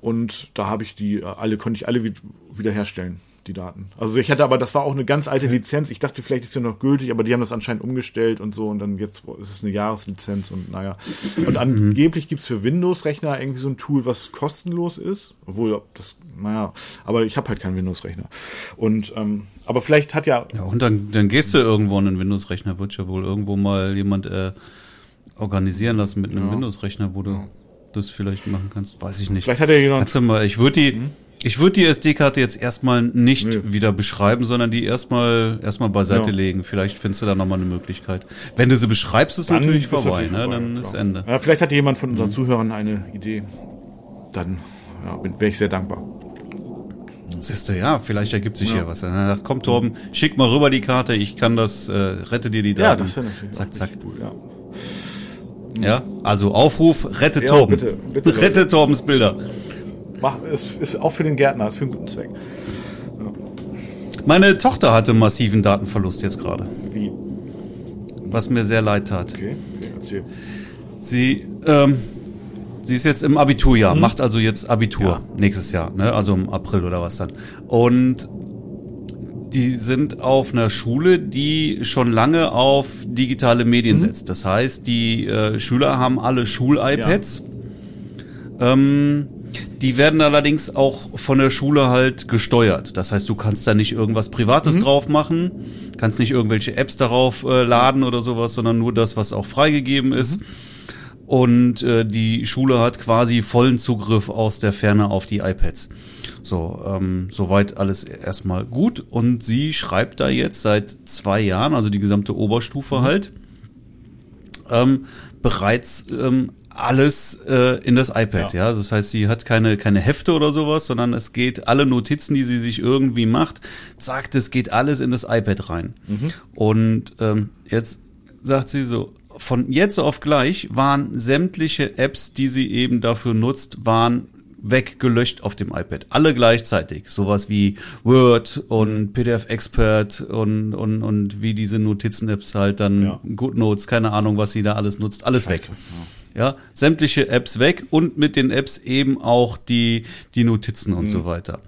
und da habe ich die äh, alle, konnte ich alle wieder herstellen die Daten. Also ich hatte aber, das war auch eine ganz alte okay. Lizenz. Ich dachte, vielleicht ist sie noch gültig, aber die haben das anscheinend umgestellt und so und dann jetzt ist es eine Jahreslizenz und naja. Und mhm. angeblich gibt's für Windows-Rechner irgendwie so ein Tool, was kostenlos ist. Obwohl, das, naja, aber ich habe halt keinen Windows-Rechner. Und ähm, aber vielleicht hat ja. Ja, und dann, dann gehst du irgendwo an einen Windows-Rechner, wird ja wohl irgendwo mal jemand äh, organisieren lassen mit einem ja. Windows-Rechner, wo du ja. das vielleicht machen kannst. Weiß ich nicht. Vielleicht hat er jemand. Kannst du mal, ich würde die. Mhm ich würde die SD-Karte jetzt erstmal nicht nee. wieder beschreiben, sondern die erstmal erstmal beiseite ja. legen. Vielleicht findest du da nochmal eine Möglichkeit. Wenn du sie beschreibst, ist dann natürlich vorbei, natürlich ne? dann ist Ende. Ja, vielleicht hat jemand von unseren mhm. Zuhörern eine Idee. Dann ja, wäre ich sehr dankbar. Siehst du, ja, vielleicht ergibt sich ja. hier was. Dann komm, Torben, schick mal rüber die Karte, ich kann das, äh, rette dir die Daten. Ja, das wäre natürlich zack, zack. Cool, ja. ja, also Aufruf, rette ja, Torben. Bitte, bitte, rette Torbens Bilder. Mach, ist, ist auch für den Gärtner, ist für einen guten Zweck. Ja. Meine Tochter hatte massiven Datenverlust jetzt gerade. Wie? Was mir sehr leid tat. Okay, erzähl. Sie, ähm, sie ist jetzt im Abiturjahr, hm. macht also jetzt Abitur ja. nächstes Jahr, ne? also im April oder was dann. Und die sind auf einer Schule, die schon lange auf digitale Medien mhm. setzt. Das heißt, die äh, Schüler haben alle Schul-iPads. Ja. Ähm, Die werden allerdings auch von der Schule halt gesteuert. Das heißt, du kannst da nicht irgendwas Privates mhm. drauf machen, kannst nicht irgendwelche Apps darauf äh, laden oder sowas, sondern nur das, was auch freigegeben ist. Mhm. Und äh, die Schule hat quasi vollen Zugriff aus der Ferne auf die iPads. So, ähm, soweit alles erstmal gut. Und sie schreibt da jetzt seit zwei Jahren, also die gesamte Oberstufe mhm. halt, ähm, bereits ähm, alles äh, in das iPad, ja. ja. Das heißt, sie hat keine keine Hefte oder sowas, sondern es geht alle Notizen, die sie sich irgendwie macht, sagt, es geht alles in das iPad rein. Mhm. Und ähm, jetzt sagt sie so, von jetzt auf gleich waren sämtliche Apps, die sie eben dafür nutzt, waren weggelöscht auf dem iPad. Alle gleichzeitig. Sowas wie Word und PDF Expert und, und, und wie diese Notizen-Apps halt dann ja. GoodNotes, keine Ahnung, was sie da alles nutzt, alles Scheiße, weg. Ja. Ja. sämtliche Apps weg und mit den Apps eben auch die, die Notizen und mhm. so weiter.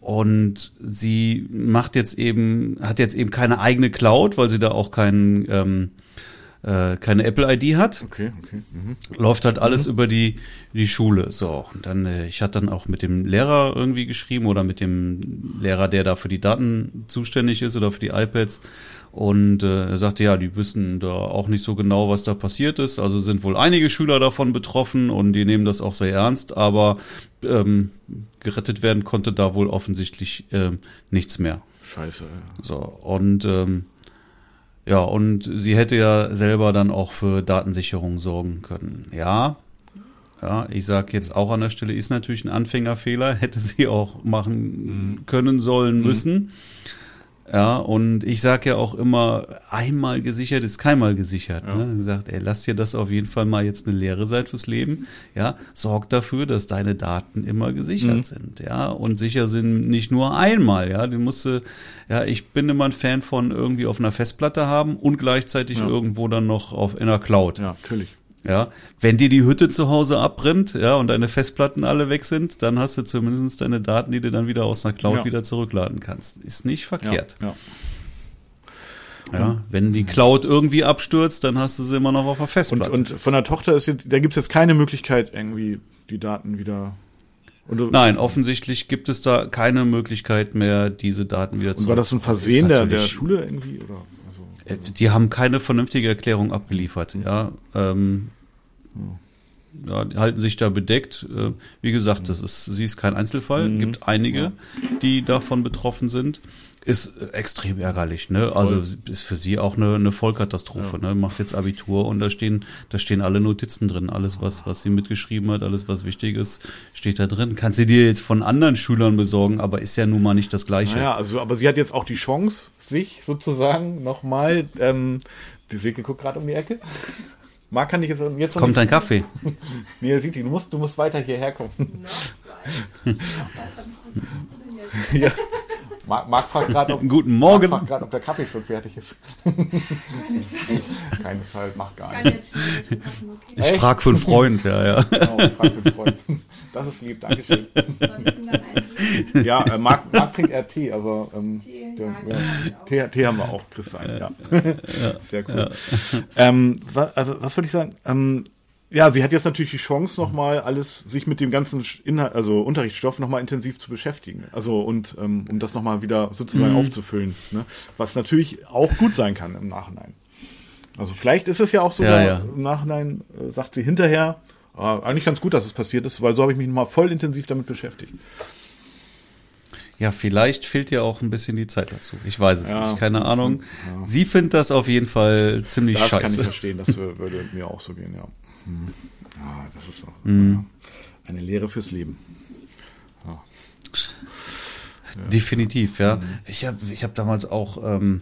Und sie macht jetzt eben, hat jetzt eben keine eigene Cloud, weil sie da auch keinen, ähm, äh, keine Apple-ID hat. Okay, okay. Mhm. Läuft halt alles mhm. über die, die Schule. So, und dann, äh, ich hatte dann auch mit dem Lehrer irgendwie geschrieben oder mit dem Lehrer, der da für die Daten zuständig ist oder für die iPads. Und äh, er sagte, ja, die wissen da auch nicht so genau, was da passiert ist. Also sind wohl einige Schüler davon betroffen und die nehmen das auch sehr ernst, aber ähm, gerettet werden konnte da wohl offensichtlich äh, nichts mehr. Scheiße, ja. So, und ähm, ja, und sie hätte ja selber dann auch für Datensicherung sorgen können. Ja, ja, ich sage jetzt auch an der Stelle, ist natürlich ein Anfängerfehler, hätte sie auch machen mhm. können, sollen, mhm. Ja, und ich sage ja auch immer, einmal gesichert ist keinmal gesichert. Ja. Ne? Gesagt, ey, lass dir das auf jeden Fall mal jetzt eine Lehre sein fürs Leben. Ja, sorg dafür, dass deine Daten immer gesichert mhm. sind. Ja, und sicher sind nicht nur einmal. Ja, du musst, ja, ich bin immer ein Fan von irgendwie auf einer Festplatte haben und gleichzeitig ja. irgendwo dann noch auf in der Cloud. Ja, natürlich. Ja, wenn dir die Hütte zu Hause abbrennt, ja, und deine Festplatten alle weg sind, dann hast du zumindest deine Daten, die du dann wieder aus einer Cloud ja. wieder zurückladen kannst. Ist nicht verkehrt. Ja, ja. ja, wenn die Cloud irgendwie abstürzt, dann hast du sie immer noch auf der Festplatte. Und, und von der Tochter ist jetzt, da gibt es jetzt keine Möglichkeit, irgendwie die Daten wieder Nein, offensichtlich gibt es da keine Möglichkeit mehr, diese Daten wieder zu. Und war das ein Versehen der, der Schule irgendwie? Oder? Äh, die haben keine vernünftige Erklärung abgeliefert, ja. Ähm, ja, die halten sich da bedeckt. Äh, wie gesagt, das ist, sie ist kein Einzelfall. Mhm. Gibt einige, die davon betroffen sind ist extrem ärgerlich, ne? Also ist für sie auch eine, eine Vollkatastrophe, ja. ne? Macht jetzt Abitur und da stehen, da stehen alle Notizen drin, alles was, was sie mitgeschrieben hat, alles was wichtig ist, steht da drin. Kann sie dir jetzt von anderen Schülern besorgen, aber ist ja nun mal nicht das Gleiche. Ja, naja, also, aber sie hat jetzt auch die Chance, sich sozusagen nochmal, ähm, die Silke guckt gerade um die Ecke. Marc kann ich jetzt, jetzt Kommt dein Kaffee? nee, sieht die, du musst, du musst weiter hierher kommen. ja. Marc, Marc fragt gerade, ob, Guten Morgen. Marc grad, ob der Kaffee schon fertig ist. Keine Zeit. Keine Zeit, macht gar nichts. Ich frage für einen Freund, ja, ja. Genau, ich frag für einen Freund. Das ist lieb, Dankeschön. ja, äh, Marc, Marc trinkt eher Tee, aber ähm, Tee, der, ja, Tee, Tee, haben wir auch, du einen, ja. Sehr cool. Ähm, was, also, was würde ich sagen? Ähm, ja, sie hat jetzt natürlich die Chance, nochmal alles, sich mit dem ganzen Inhalt, also Unterrichtsstoff nochmal intensiv zu beschäftigen. Also und ähm, um das nochmal wieder sozusagen mhm. aufzufüllen. Ne? Was natürlich auch gut sein kann im Nachhinein. Also vielleicht ist es ja auch sogar ja, ja. im Nachhinein, äh, sagt sie hinterher, äh, eigentlich ganz gut, dass es passiert ist, weil so habe ich mich nochmal voll intensiv damit beschäftigt. Ja, vielleicht fehlt ihr auch ein bisschen die Zeit dazu. Ich weiß es ja. nicht, keine Ahnung. Sie findet das auf jeden Fall ziemlich das scheiße. Das kann ich verstehen, das würde mir auch so gehen, ja. Hm. Ja, das ist auch mhm. eine Lehre fürs Leben. Ja. Definitiv, ja. Mhm. Ich habe ich hab damals auch ähm,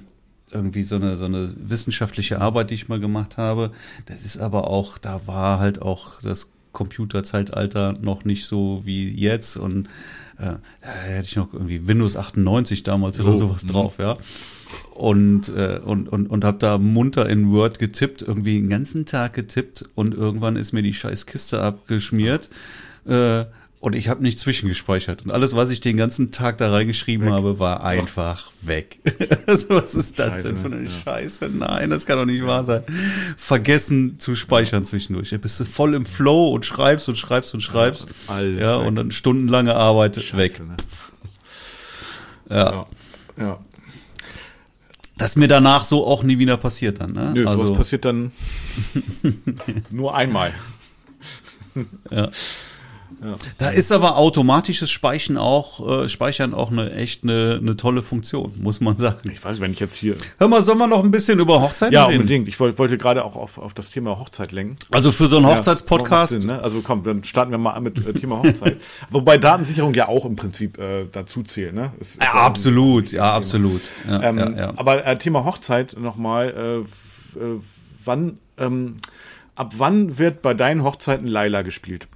irgendwie so eine, so eine wissenschaftliche Arbeit, die ich mal gemacht habe. Das ist aber auch, da war halt auch das Computerzeitalter noch nicht so wie jetzt und äh, da hätte ich noch irgendwie Windows 98 damals oder oh, sowas mh. drauf, ja und, äh, und, und, und habe da munter in Word getippt, irgendwie den ganzen Tag getippt und irgendwann ist mir die scheiß Kiste abgeschmiert. Äh, und ich habe nicht zwischengespeichert. Und alles, was ich den ganzen Tag da reingeschrieben weg. habe, war einfach oh. weg. also, was ist das Scheiße, denn für eine ja. Scheiße? Nein, das kann doch nicht wahr sein. Vergessen zu speichern zwischendurch. Da bist du voll im Flow und schreibst und schreibst und schreibst. Ja, alles ja und dann stundenlange Arbeit Scheiße, weg. Ne? Ja. ja. ja. Das mir danach so auch nie wieder passiert dann, ne? Nö, also, passiert dann nur einmal. ja. Ja. Da ist aber automatisches Speichern auch, äh, Speichern auch eine echt eine, eine tolle Funktion, muss man sagen. Ich weiß, wenn ich jetzt hier. Hör mal, sollen wir noch ein bisschen über Hochzeit ja, reden? Ja, unbedingt. Ich wollte, wollte gerade auch auf, auf das Thema Hochzeit lenken. Also für so einen Hochzeitspodcast. Ja, ne? Also komm, dann starten wir mal mit äh, Thema Hochzeit. Wobei Datensicherung ja auch im Prinzip äh, dazu zählt, ne? Ist, ist ja, absolut, ja, absolut. Ja, ähm. Aber äh, Thema Hochzeit nochmal, äh, äh, wann, ähm, ab wann wird bei deinen Hochzeiten Laila gespielt?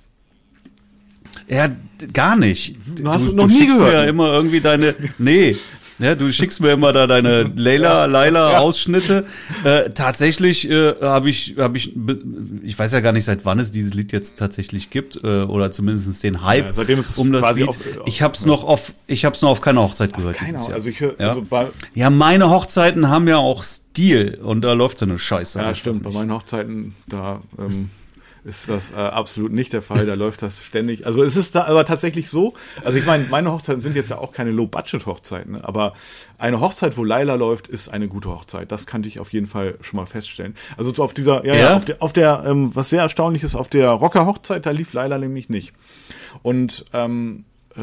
Ja, gar nicht. Du, hast du noch du nie gehört. Mir ja immer irgendwie deine, nee, ja, du schickst mir immer da deine Leila, Leila Ausschnitte. Äh, tatsächlich äh, habe ich, habe ich, ich weiß ja gar nicht, seit wann es dieses Lied jetzt tatsächlich gibt äh, oder zumindest den Hype ja, seitdem es um das Lied. Auf, ich habe es ja. noch auf, ich habe es noch auf keiner Hochzeit gehört. Keine, also ich höre, ja? Also ja, meine Hochzeiten haben ja auch Stil und da läuft so eine Scheiße. Ja, stimmt. Bei meinen Hochzeiten da. Ähm, ist das äh, absolut nicht der Fall. Da läuft das ständig. Also es ist da aber tatsächlich so. Also ich meine, meine Hochzeiten sind jetzt ja auch keine Low-Budget-Hochzeiten, ne? aber eine Hochzeit, wo Laila läuft, ist eine gute Hochzeit. Das kannte ich auf jeden Fall schon mal feststellen. Also so auf dieser, ja, ja, ja auf der, auf der ähm, was sehr erstaunlich ist, auf der Rocker-Hochzeit, da lief Laila nämlich nicht. Und ähm, äh,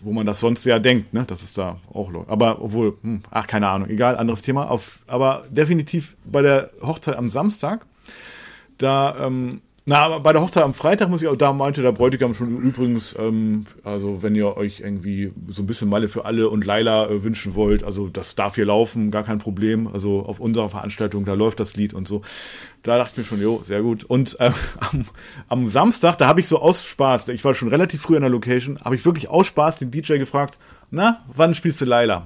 wo man das sonst ja denkt, ne, dass es da auch läuft. Aber obwohl, hm, ach, keine Ahnung, egal, anderes Thema. Auf, aber definitiv bei der Hochzeit am Samstag, da ähm, na, aber bei der Hochzeit am Freitag muss ich auch, da meinte der Bräutigam schon übrigens, ähm, also wenn ihr euch irgendwie so ein bisschen Malle für alle und Laila äh, wünschen wollt, also das darf hier laufen, gar kein Problem. Also auf unserer Veranstaltung, da läuft das Lied und so. Da dachte ich mir schon, jo, sehr gut. Und äh, am, am Samstag, da habe ich so aus Spaß, ich war schon relativ früh in der Location, habe ich wirklich aus Spaß den DJ gefragt, na, wann spielst du Laila?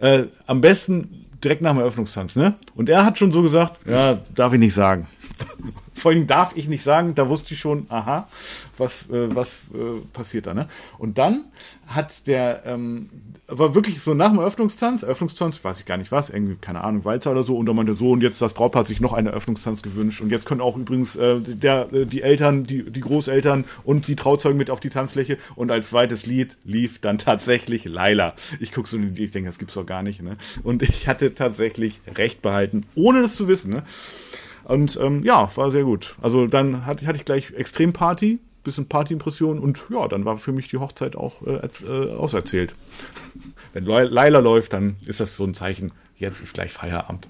Äh, am besten direkt nach dem Eröffnungstanz, ne? Und er hat schon so gesagt, ja, darf ich nicht sagen. Vor allem darf ich nicht sagen, da wusste ich schon, aha, was, äh, was äh, passiert da, ne? Und dann hat der, ähm, war wirklich so nach dem Eröffnungstanz, Eröffnungstanz, weiß ich gar nicht was, irgendwie, keine Ahnung, Walzer oder so, und dann meinte so, und jetzt das Brautpaar hat sich noch einen Eröffnungstanz gewünscht, und jetzt können auch übrigens äh, der, äh, die Eltern, die, die Großeltern und die Trauzeugen mit auf die Tanzfläche, und als zweites Lied lief dann tatsächlich Laila. Ich gucke so, ich denke, das gibt's doch gar nicht, ne? Und ich hatte tatsächlich recht behalten, ohne das zu wissen, ne? Und ähm, ja, war sehr gut. Also dann hatte, hatte ich gleich Extremparty, bisschen Partyimpression und ja, dann war für mich die Hochzeit auch äh, äh, auserzählt. Wenn Leila läuft, dann ist das so ein Zeichen, jetzt ist gleich Feierabend.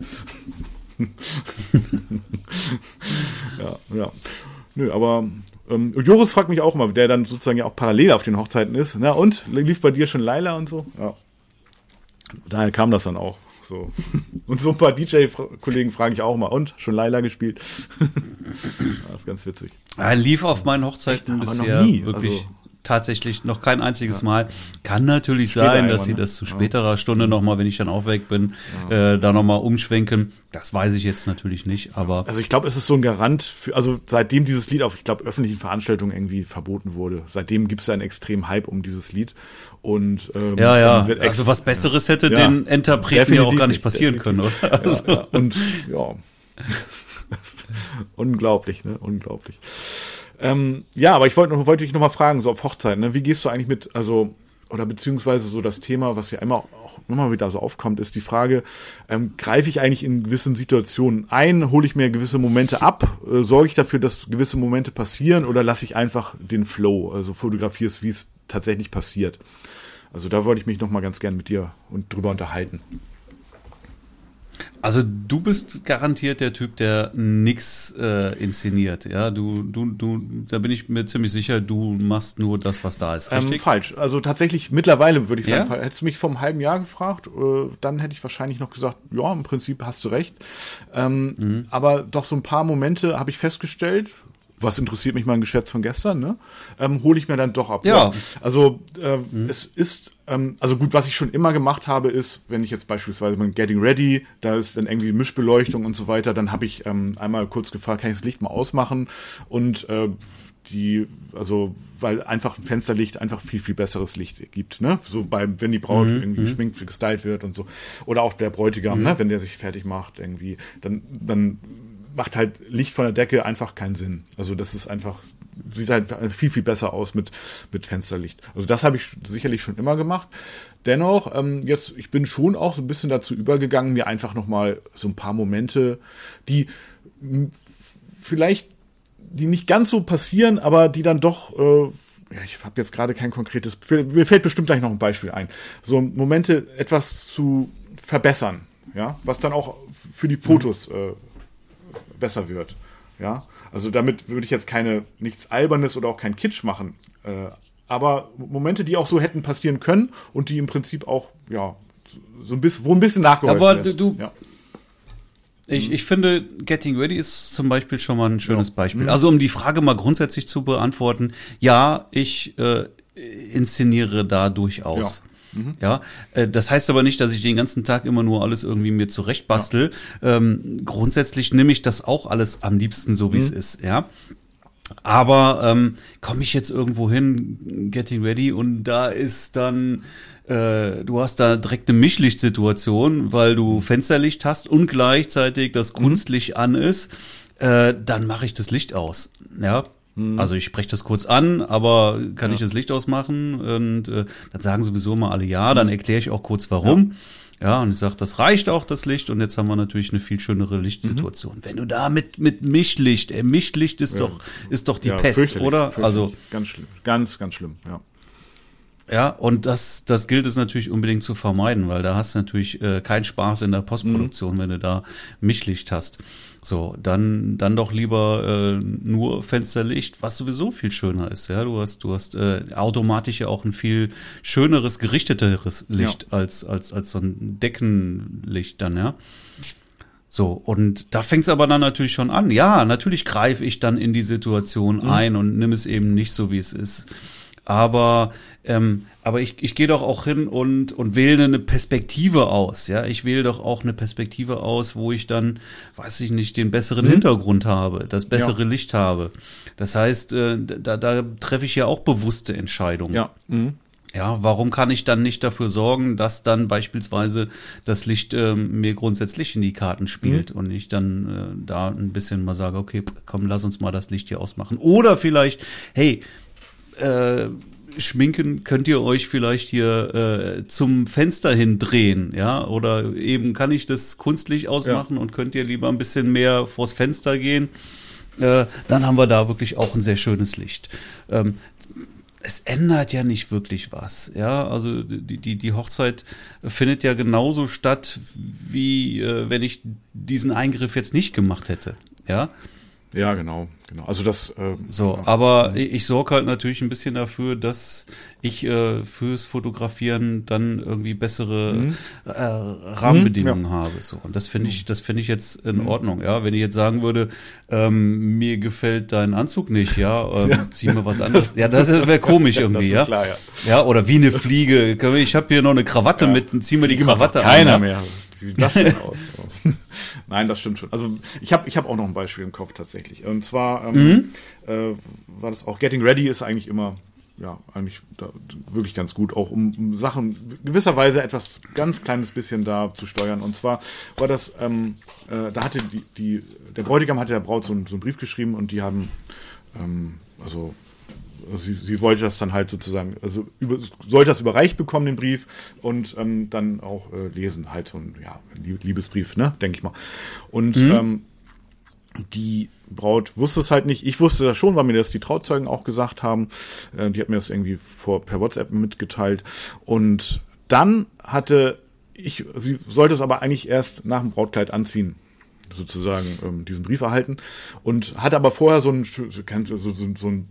ja, ja. Nö, aber ähm, Joris fragt mich auch immer, der dann sozusagen ja auch parallel auf den Hochzeiten ist. Na und, lief bei dir schon Laila und so? Ja. Daher kam das dann auch. So. Und so ein paar DJ-Kollegen frage ich auch mal. Und? Schon Laila gespielt? das ist ganz witzig. Er lief auf meinen Hochzeiten Echt, bisher nie. wirklich also, tatsächlich noch kein einziges ja. Mal. Kann natürlich Später sein, dass sie ne? das zu späterer ja. Stunde nochmal, wenn ich dann auch weg bin, ja. äh, da nochmal umschwenken. Das weiß ich jetzt natürlich nicht, aber. Also ich glaube, es ist so ein Garant für, also seitdem dieses Lied auf, ich glaube, öffentlichen Veranstaltungen irgendwie verboten wurde, seitdem gibt es einen extremen Hype um dieses Lied. Und ähm, ja, ja. Also was Besseres hätte ja, den Interpreten ja auch gar nicht passieren können, oder? Also. Ja, und ja. Unglaublich, ne? Unglaublich. Ähm, ja, aber ich wollte noch, wollte dich noch mal fragen, so auf Hochzeiten, ne? Wie gehst du eigentlich mit, also oder beziehungsweise so das Thema, was ja immer auch immer wieder so aufkommt, ist die Frage, ähm, greife ich eigentlich in gewissen Situationen ein, hole ich mir gewisse Momente ab, äh, sorge ich dafür, dass gewisse Momente passieren oder lasse ich einfach den Flow, also fotografierst, wie es tatsächlich passiert. Also da wollte ich mich noch mal ganz gern mit dir und drüber unterhalten. Also du bist garantiert der Typ, der nix äh, inszeniert, ja. Du, du, du, da bin ich mir ziemlich sicher, du machst nur das, was da ist. Ähm, richtig? Ähm, falsch. Also tatsächlich mittlerweile würde ich sagen, ja? hättest du mich vor einem halben Jahr gefragt, äh, dann hätte ich wahrscheinlich noch gesagt, ja, im Prinzip hast du recht. Ähm, mhm. Aber doch so ein paar Momente habe ich festgestellt, was interessiert mich mein Geschätz von gestern, ne? Ähm, hole ich mir dann doch ab. Ja. Also äh, mhm. es ist, ähm, also gut, was ich schon immer gemacht habe, ist, wenn ich jetzt beispielsweise beim Getting Ready, da ist dann irgendwie Mischbeleuchtung und so weiter, dann habe ich ähm, einmal kurz gefragt, kann ich das Licht mal ausmachen und äh, die, also, weil einfach ein Fensterlicht einfach viel, viel besseres Licht gibt, ne? So beim, wenn die Braut mhm. irgendwie mhm. geschminkt, gestylt wird und so. Oder auch der Bräutigam, mhm. ne? Wenn der sich fertig macht, irgendwie, dann, dann macht halt Licht von der Decke einfach keinen Sinn. Also das ist einfach, sieht halt viel, viel besser aus mit, mit Fensterlicht. Also das habe ich sicherlich schon immer gemacht. Dennoch, ähm, jetzt, ich bin schon auch so ein bisschen dazu übergegangen, mir einfach nochmal so ein paar Momente, die vielleicht, die nicht ganz so passieren, aber die dann doch, äh, ja, ich habe jetzt gerade kein konkretes, mir fällt bestimmt gleich noch ein Beispiel ein. So Momente etwas zu verbessern, ja, was dann auch für die Fotos äh, besser wird. Ja, also damit würde ich jetzt keine nichts Albernes oder auch kein Kitsch machen. Äh, aber Momente, die auch so hätten passieren können und die im Prinzip auch, ja, so ein bisschen, wo ein bisschen nachgeholfen Aber du, ja. Ich, ich finde, Getting Ready ist zum Beispiel schon mal ein schönes ja. Beispiel. Mhm. Also um die Frage mal grundsätzlich zu beantworten, ja, ich äh, inszeniere da durchaus. Ja. Mhm. Ja, äh, das heißt aber nicht, dass ich den ganzen Tag immer nur alles irgendwie mir zurechtbastel. Ja. Ähm, grundsätzlich nehme ich das auch alles am liebsten so, wie es mhm. ist, ja. Aber ähm, komme ich jetzt irgendwo hin, getting ready, und da ist dann, äh, du hast da direkt eine Mischlichtsituation, weil du Fensterlicht hast und gleichzeitig das mhm. Kunstlicht mhm. an ist, äh, dann mache ich das Licht aus. Ja, hm. Also ich spreche das kurz an, aber kann ja. ich das Licht ausmachen? Und äh, dann sagen sowieso mal alle ja, dann hm. erkläre ich auch kurz warum. Ja. ja und ich sage, das reicht auch, das Licht, und jetzt haben wir natürlich eine viel schönere Lichtsituation. Mhm. Wenn du da mit, mit Mischlicht, äh, Mischlicht ist ja. doch, ist doch die ja, Pest, oder? Also ganz schlimm, ganz, ganz schlimm, ja. Ja, und das, das gilt es natürlich unbedingt zu vermeiden, weil da hast du natürlich äh, keinen Spaß in der Postproduktion, mhm. wenn du da Mischlicht hast. So, dann, dann doch lieber äh, nur Fensterlicht, was sowieso viel schöner ist. Ja, du hast, du hast äh, automatisch ja auch ein viel schöneres, gerichteteres Licht ja. als, als, als so ein Deckenlicht dann, ja. So, und da fängt es aber dann natürlich schon an. Ja, natürlich greife ich dann in die Situation mhm. ein und nimm es eben nicht so, wie es ist. Aber ähm, aber ich, ich gehe doch auch hin und, und wähle eine Perspektive aus. Ja, ich wähle doch auch eine Perspektive aus, wo ich dann, weiß ich nicht, den besseren mhm. Hintergrund habe, das bessere ja. Licht habe. Das heißt, äh, da, da treffe ich ja auch bewusste Entscheidungen. Ja. Mhm. Ja, warum kann ich dann nicht dafür sorgen, dass dann beispielsweise das Licht ähm, mir grundsätzlich in die Karten spielt mhm. und ich dann äh, da ein bisschen mal sage, okay, komm, lass uns mal das Licht hier ausmachen. Oder vielleicht, hey, äh, schminken könnt ihr euch vielleicht hier äh, zum Fenster hin drehen, ja? Oder eben kann ich das kunstlich ausmachen ja. und könnt ihr lieber ein bisschen mehr vors Fenster gehen? Äh, dann haben wir da wirklich auch ein sehr schönes Licht. Ähm, es ändert ja nicht wirklich was, ja. Also die, die, die Hochzeit findet ja genauso statt, wie äh, wenn ich diesen Eingriff jetzt nicht gemacht hätte, ja. Ja, genau, genau. Also das. Äh, so, ja. aber ich, ich sorge halt natürlich ein bisschen dafür, dass ich äh, fürs Fotografieren dann irgendwie bessere mhm. äh, Rahmenbedingungen mhm, ja. habe. So, und das finde ich, mhm. das finde ich jetzt in mhm. Ordnung. Ja, wenn ich jetzt sagen würde, ähm, mir gefällt dein Anzug nicht, ja, ähm, ja. zieh mir was anderes. Ja, das, wäre komisch irgendwie, ja. Klar, ja. Ja, oder wie eine Fliege. Ich habe hier noch eine Krawatte mit, zieh mir die Krawatte an. Keiner mehr. Wie sieht das denn aus? Nein, das stimmt schon. Also ich habe ich hab auch noch ein Beispiel im Kopf tatsächlich. Und zwar ähm, mhm. äh, war das auch Getting Ready ist eigentlich immer ja, eigentlich da, wirklich ganz gut, auch um, um Sachen gewisserweise etwas ganz kleines bisschen da zu steuern. Und zwar war das, ähm, äh, da hatte die, die, der Bräutigam hatte der Braut so, ein, so einen Brief geschrieben und die haben, ähm, also sie, sie wollte das dann halt sozusagen, also über, sollte das überreicht bekommen, den Brief, und ähm, dann auch äh, lesen, halt so ein ja, Liebesbrief, ne, denke ich mal. Und mhm. ähm, die Braut wusste es halt nicht. Ich wusste das schon, weil mir das die Trauzeugen auch gesagt haben. Äh, die hat mir das irgendwie vor per WhatsApp mitgeteilt. Und dann hatte ich, sie sollte es aber eigentlich erst nach dem Brautkleid anziehen sozusagen ähm, diesen Brief erhalten und hatte aber vorher so ein so, so, so ein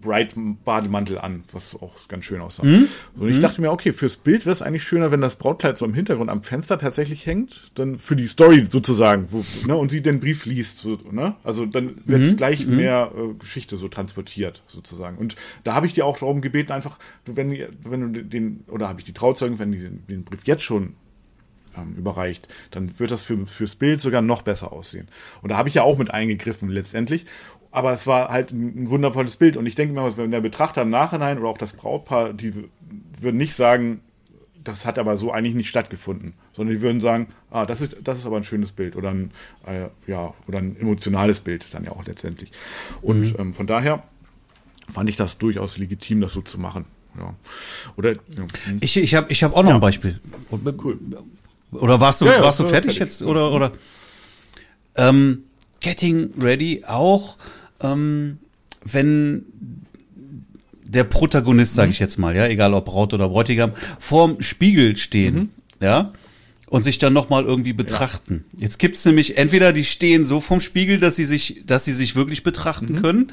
Bright Bademantel an, was auch ganz schön aussah. Mhm. Und ich mhm. dachte mir, okay, fürs Bild wäre es eigentlich schöner, wenn das Brautkleid so im Hintergrund am Fenster tatsächlich hängt, dann für die Story sozusagen, wo, ne, und sie den Brief liest, so, ne? Also dann wird mhm. gleich mhm. mehr äh, Geschichte so transportiert sozusagen. Und da habe ich dir auch darum gebeten, einfach, du, wenn, wenn du den, oder habe ich die Trauzeugen, wenn die den, den Brief jetzt schon ähm, überreicht, dann wird das für, fürs Bild sogar noch besser aussehen. Und da habe ich ja auch mit eingegriffen letztendlich aber es war halt ein, wundervolles Bild. Und ich denke mir, wenn der Betrachter im Nachhinein oder auch das Brautpaar, die würden nicht sagen, das hat aber so eigentlich nicht stattgefunden, sondern die würden sagen, ah, das ist, das ist aber ein schönes Bild oder ein, äh, ja, oder ein emotionales Bild dann ja auch letztendlich. Und mhm. ähm, von daher fand ich das durchaus legitim, das so zu machen. Ja. Oder ja. Hm. ich, ich habe ich hab auch noch ja. ein Beispiel. Cool. Oder warst du, warst du fertig, fertig, jetzt? Oder, oder? Ähm, Getting Ready auch, ähm, wenn der Protagonist, sage mhm. ich jetzt mal, ja, egal ob Braut oder Bräutigam, vorm Spiegel stehen, mhm. ja, und sich dann noch mal irgendwie betrachten. Ja. Jetzt gibt's nämlich entweder die stehen so vorm Spiegel, dass sie sich, dass sie sich wirklich betrachten mhm. können,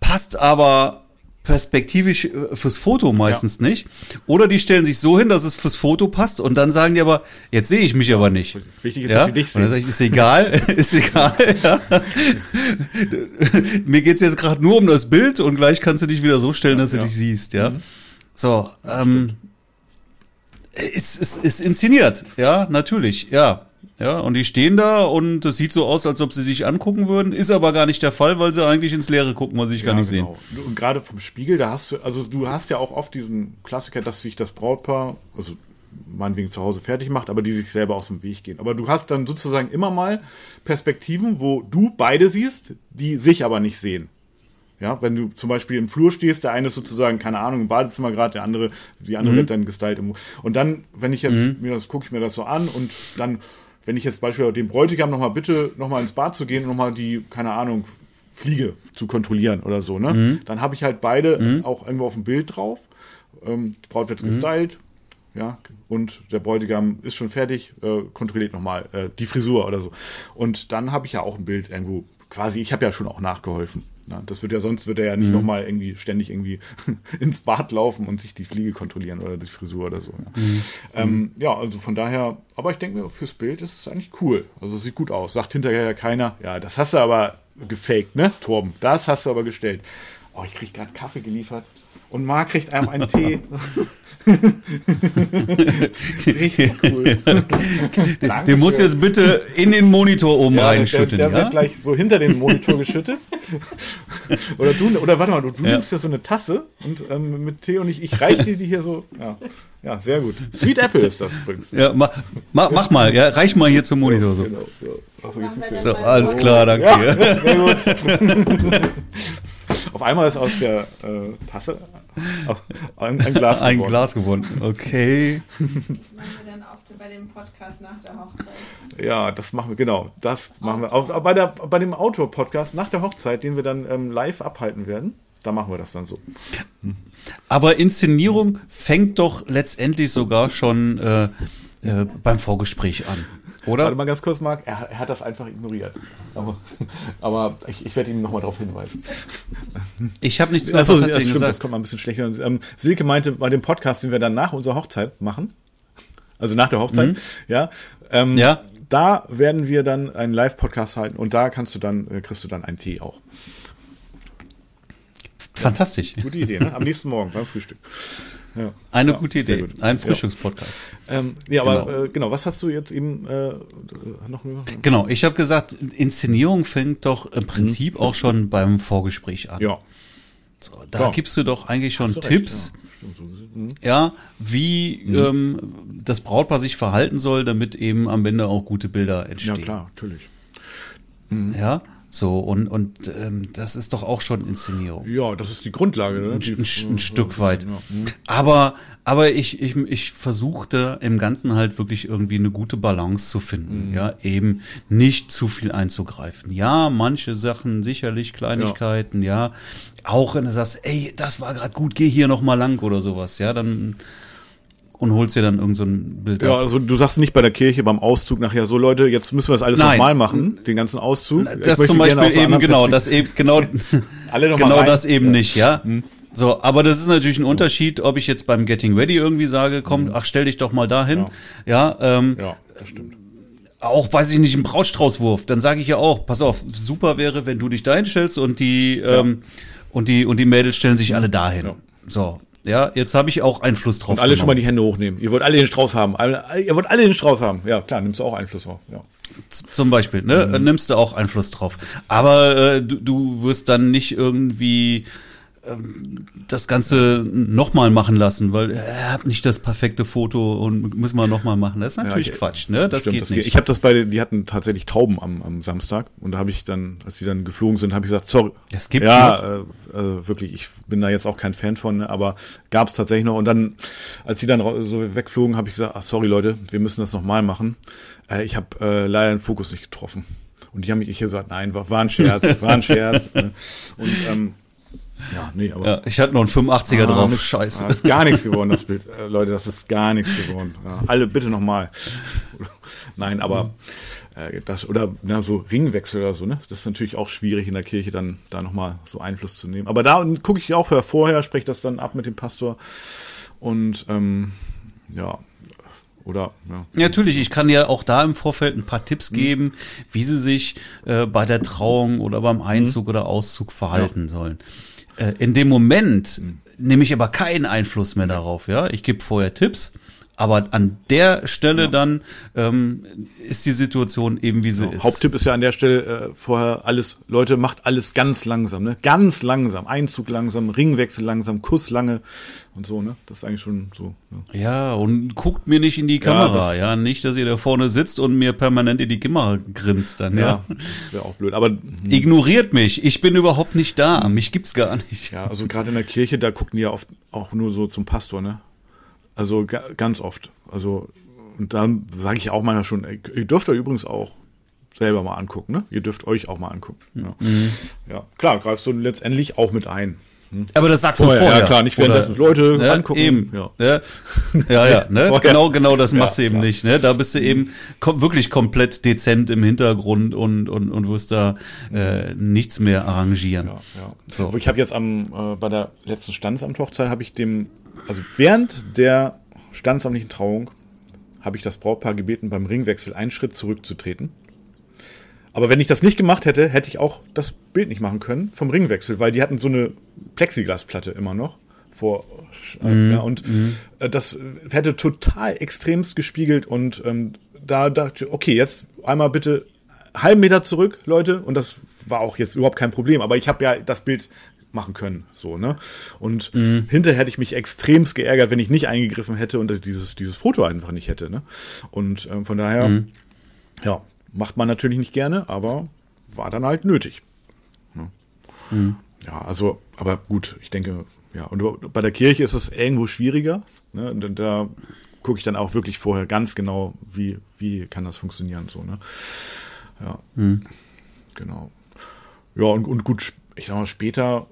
passt aber perspektivisch äh, fürs Foto meistens ja. nicht. Oder die stellen sich so hin, dass es fürs Foto passt und dann sagen die aber, jetzt sehe ich mich aber nicht. Wichtig ist, ja? dass sie dich sehen. Ich, ist egal, ist egal. Ja. Mir geht's jetzt gerade nur um das Bild und gleich kannst du dich wieder so stellen, dass du dich siehst. Ja. Mhm. So, ähm, ist, ist, ist inszeniert, ja, natürlich, ja. Ja, und die stehen da und es sieht so aus, als ob sie sich angucken würden, ist aber gar nicht der Fall, weil sie eigentlich ins Leere gucken, was ich ja, gar nicht genau. sehen. Und gerade vom Spiegel, da hast du, also du hast ja auch oft diesen Klassiker, dass sich das Brautpaar, also meinetwegen zu Hause fertig macht, aber die sich selber aus dem Weg gehen. Aber du hast dann sozusagen immer mal Perspektiven, wo du beide siehst, die sich aber nicht sehen. Ja, wenn du zum Beispiel im Flur stehst, der eine ist sozusagen, keine Ahnung, im Badezimmer gerade, der andere, die andere mhm. wird dann gestylt. Im, und dann, wenn ich jetzt mhm. mir das, gucke ich mir das so an und dann wenn ich jetzt beispielsweise den Bräutigam nochmal bitte, nochmal ins Bad zu gehen und nochmal die, keine Ahnung, Fliege zu kontrollieren oder so, ne? Mhm. Dann habe ich halt beide mhm. auch irgendwo auf dem Bild drauf. Ähm, die Braut wird mhm. gestylt, ja, und der Bräutigam ist schon fertig, äh, kontrolliert nochmal äh, die Frisur oder so. Und dann habe ich ja auch ein Bild irgendwo, quasi, ich habe ja schon auch nachgeholfen. Ja, das wird ja sonst wird er ja nicht mhm. nochmal irgendwie ständig irgendwie ins Bad laufen und sich die Fliege kontrollieren oder die Frisur oder so. Ja, mhm. ähm, ja also von daher, aber ich denke mir, fürs Bild ist es eigentlich cool. Also sieht gut aus. Sagt hinterher ja keiner, ja, das hast du aber gefaked, ne, Torben? Das hast du aber gestellt. Oh, ich krieg gerade Kaffee geliefert. Und Marc kriegt einfach einen Tee. Richtig cool. den muss jetzt bitte in den Monitor oben ja, reinschütten. Der, der ja? wird gleich so hinter den Monitor geschüttet. oder du, oder warte mal, du, du ja. nimmst ja so eine Tasse und ähm, mit Tee und ich, ich reiche dir die hier so. Ja. ja, sehr gut. Sweet Apple ist das übrigens. Ja, ma, ma, mach mal, ja, reich mal hier zum Monitor so. Genau, ja. Achso, jetzt ist so, alles klar, danke. Ja, sehr gut. Auf einmal ist aus der äh, Tasse ein, ein, Glas geworden. Ein Glas geworden, okay. Machen wir dann auch bei dem Podcast nach der Hochzeit. Ja, das machen wir, genau. Das machen wir. Auch bei, der, bei dem Outdoor-Podcast nach der Hochzeit, den wir dann ähm, live abhalten werden. Da machen wir das dann so. Aber Inszenierung fängt doch letztendlich sogar schon äh, äh, beim Vorgespräch an. Oder? Warte mal ganz kurz, Marc, er, er hat das einfach ignoriert. Aber, aber ich, ich werde ihm nochmal darauf hinweisen. Ich habe nichts mehr, Achso, was hat ja, stimmt, gesagt? Das kommt mal ein bisschen schlechter. Ähm, Silke meinte bei dem Podcast, den wir dann nach unserer Hochzeit machen, also nach der Hochzeit, mhm. ja, ähm, ja, da werden wir dann einen Live-Podcast halten und da kannst du dann, äh, kriegst du dann einen Tee auch. Fantastisch. Gute Idee, ne? Am nächsten Morgen beim Frühstück. Ja. Eine ja, gute Idee. Gut. Ein Frühstückspodcast. Ja, ähm, ja aber genau. Äh, genau, was hast du jetzt eben äh, noch? Genau, ich habe gesagt, Inszenierung fängt doch im Prinzip mhm. auch schon beim Vorgespräch an. Ja. So, da ja. gibst du doch eigentlich schon Tipps, recht, ja. Mhm. ja. wie mhm. ähm, das Brautpaar sich verhalten soll, damit eben am Ende auch gute Bilder entstehen. Ja, klar, natürlich. Mhm. Ja, so, und, und ähm, das ist doch auch schon Inszenierung. Ja, das ist die Grundlage. Ne? Ein, ein, ein äh, Stück weit. Ja. Mhm. Aber, aber ich, ich, ich versuchte im Ganzen halt wirklich irgendwie eine gute Balance zu finden. Mhm. Ja, eben nicht zu viel einzugreifen. Ja, manche Sachen sicherlich Kleinigkeiten, ja. ja. Auch wenn du sagst, ey, das war gerade gut, geh hier noch mal lang oder sowas. Ja, dann und holst dir dann irgend so ein Bild Ja, ab. also du sagst nicht bei der Kirche beim Auszug nachher so, Leute, jetzt müssen wir das alles nochmal machen, den ganzen Auszug. Das zum Beispiel eben, genau, das eben, genau, Alle genau das eben ja. nicht, ja. Hm. So, aber das ist natürlich ein Unterschied, ob ich jetzt beim Getting Ready irgendwie sage, komm, mhm. ach, stell dich doch mal dahin. Ja, ja, ähm, ja das stimmt. Auch, weiß ich nicht, im Brautstraußwurf, dann sage ich ja auch, pass auf, super wäre, wenn du dich dahin stellst und die, ja. ähm, und die, und die Mädels stellen sich alle dahin. Ja. So, ja, jetzt habe ich auch Einfluss drauf. Und alle genommen. schon mal die Hände hochnehmen. Ihr wollt alle den Strauß haben. Ihr wollt alle den Strauß haben. Ja, klar, nimmst du auch Einfluss drauf. Ja. zum Beispiel, ne? Mhm. Nimmst du auch Einfluss drauf. Aber äh, du, du wirst dann nicht irgendwie das Ganze nochmal machen lassen, weil er hat nicht das perfekte Foto und müssen wir nochmal machen. Das ist natürlich ja, ich, Quatsch, ne? Das stimmt, geht das nicht. Geht. Ich habe das bei, die hatten tatsächlich Tauben am, am Samstag und da habe ich dann, als die dann geflogen sind, habe ich gesagt, sorry. Das gibt's ja, äh, äh, wirklich. Ich bin da jetzt auch kein Fan von, ne, aber gab es tatsächlich noch. Und dann, als die dann so wegflogen, habe ich gesagt, ach sorry Leute, wir müssen das nochmal machen. Äh, ich habe äh, leider den Fokus nicht getroffen. Und die haben mich ich gesagt, nein, war, war ein Scherz, war ein Scherz. Ne? Und ähm, ja, nee, aber. Ja, ich hatte noch einen 85er ah, drauf. Mit, Scheiße. Das ist gar nichts geworden, das Bild. Äh, Leute, das ist gar nichts geworden. Ja, alle bitte nochmal. Nein, aber äh, das, oder na, so Ringwechsel oder so, ne? Das ist natürlich auch schwierig in der Kirche dann da nochmal so Einfluss zu nehmen. Aber da gucke ich auch vorher, spreche das dann ab mit dem Pastor. Und ähm, ja, oder ja. Natürlich, ich kann ja auch da im Vorfeld ein paar Tipps mhm. geben, wie sie sich äh, bei der Trauung oder beim Einzug mhm. oder Auszug verhalten ja. sollen. Äh, in dem Moment mhm. nehme ich aber keinen Einfluss mehr darauf. Ja, ich gebe vorher Tipps. Aber an der Stelle ja. dann ähm, ist die Situation eben wie sie genau. ist. Haupttipp ist ja an der Stelle äh, vorher alles, Leute, macht alles ganz langsam, ne? Ganz langsam. Einzug langsam, Ringwechsel langsam, Kuss lange und so, ne? Das ist eigentlich schon so. Ne? Ja, und guckt mir nicht in die Kamera, ja, ja, Nicht, dass ihr da vorne sitzt und mir permanent in die Kamera grinst dann, ja. ja das wäre auch blöd. Aber hm. ignoriert mich. Ich bin überhaupt nicht da. Mich gibt's gar nicht. Ja, also gerade in der Kirche, da gucken die ja oft auch nur so zum Pastor, ne? Also ganz oft. Also und dann sage ich auch manchmal schon, ihr dürft euch übrigens auch selber mal angucken, ne? Ihr dürft euch auch mal angucken. Ja, mhm. ja. klar, greifst du letztendlich auch mit ein. Hm? Aber das sagst du vorher. vorher. Ja, klar, nicht währenddessen Leute ne, angucken. Eben. Ja, ja, ja, ja ne? genau, genau das machst ja, du eben klar. nicht. Ne? Da bist du eben kom wirklich komplett dezent im Hintergrund und und und wirst da äh, nichts mehr arrangieren. Ja, ja. So. Ich habe jetzt am äh, bei der letzten Standesamthochzeit habe ich dem also während der standesamtlichen Trauung habe ich das Brautpaar gebeten, beim Ringwechsel einen Schritt zurückzutreten. Aber wenn ich das nicht gemacht hätte, hätte ich auch das Bild nicht machen können vom Ringwechsel, weil die hatten so eine Plexiglasplatte immer noch vor äh, mm, ja, und mm. äh, das hätte total extremst gespiegelt und ähm, da dachte ich, okay, jetzt einmal bitte halben Meter zurück, Leute, und das war auch jetzt überhaupt kein Problem, aber ich habe ja das Bild machen können. So, ne? Und mhm. hinterher hätte ich mich extremst geärgert, wenn ich nicht eingegriffen hätte und dieses, dieses Foto einfach nicht hätte. Ne? Und ähm, von daher, mhm. ja, macht man natürlich nicht gerne, aber war dann halt nötig. Ne? Mhm. Ja, also, aber gut, ich denke, ja, und bei der Kirche ist es irgendwo schwieriger. Ne? Und da gucke ich dann auch wirklich vorher ganz genau, wie, wie kann das funktionieren, so, ne? Ja. Mhm. Genau. Ja, und, und gut, ich sag mal, später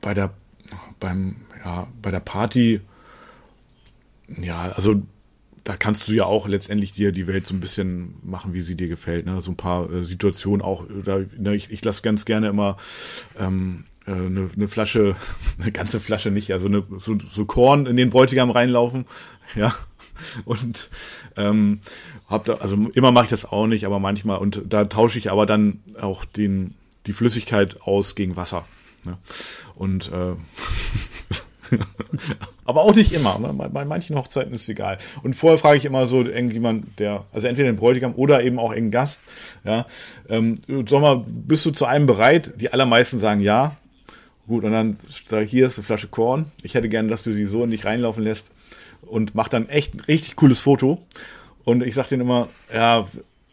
bei der, beim, ja, bei der Party, ja, also da kannst du ja auch letztendlich dir die Welt so ein bisschen machen, wie sie dir gefällt. Ne? So ein paar äh, Situationen auch. Da, ne, ich ich lasse ganz gerne immer ähm, äh, eine, eine Flasche, eine ganze Flasche nicht, also eine, so, so Korn in den Bräutigam reinlaufen. Ja. Und ähm, hab da, also immer mache ich das auch nicht, aber manchmal, und da tausche ich aber dann auch den, die Flüssigkeit aus gegen Wasser. Ne? Und äh, aber auch nicht immer. Ne? Bei, manchen Hochzeiten ist es egal. Und vorher frage ich immer so irgendjemand, der, also entweder den Bräutigam oder eben auch einen Gast, ja, ähm, sag mal, bist du zu einem bereit? Die allermeisten sagen ja. Gut, und dann sage ich, hier ist eine Flasche Korn. Ich hätte gerne, dass du sie so in dich reinlaufen lässt und mach dann echt ein richtig cooles Foto. Und ich sage denen immer, ja,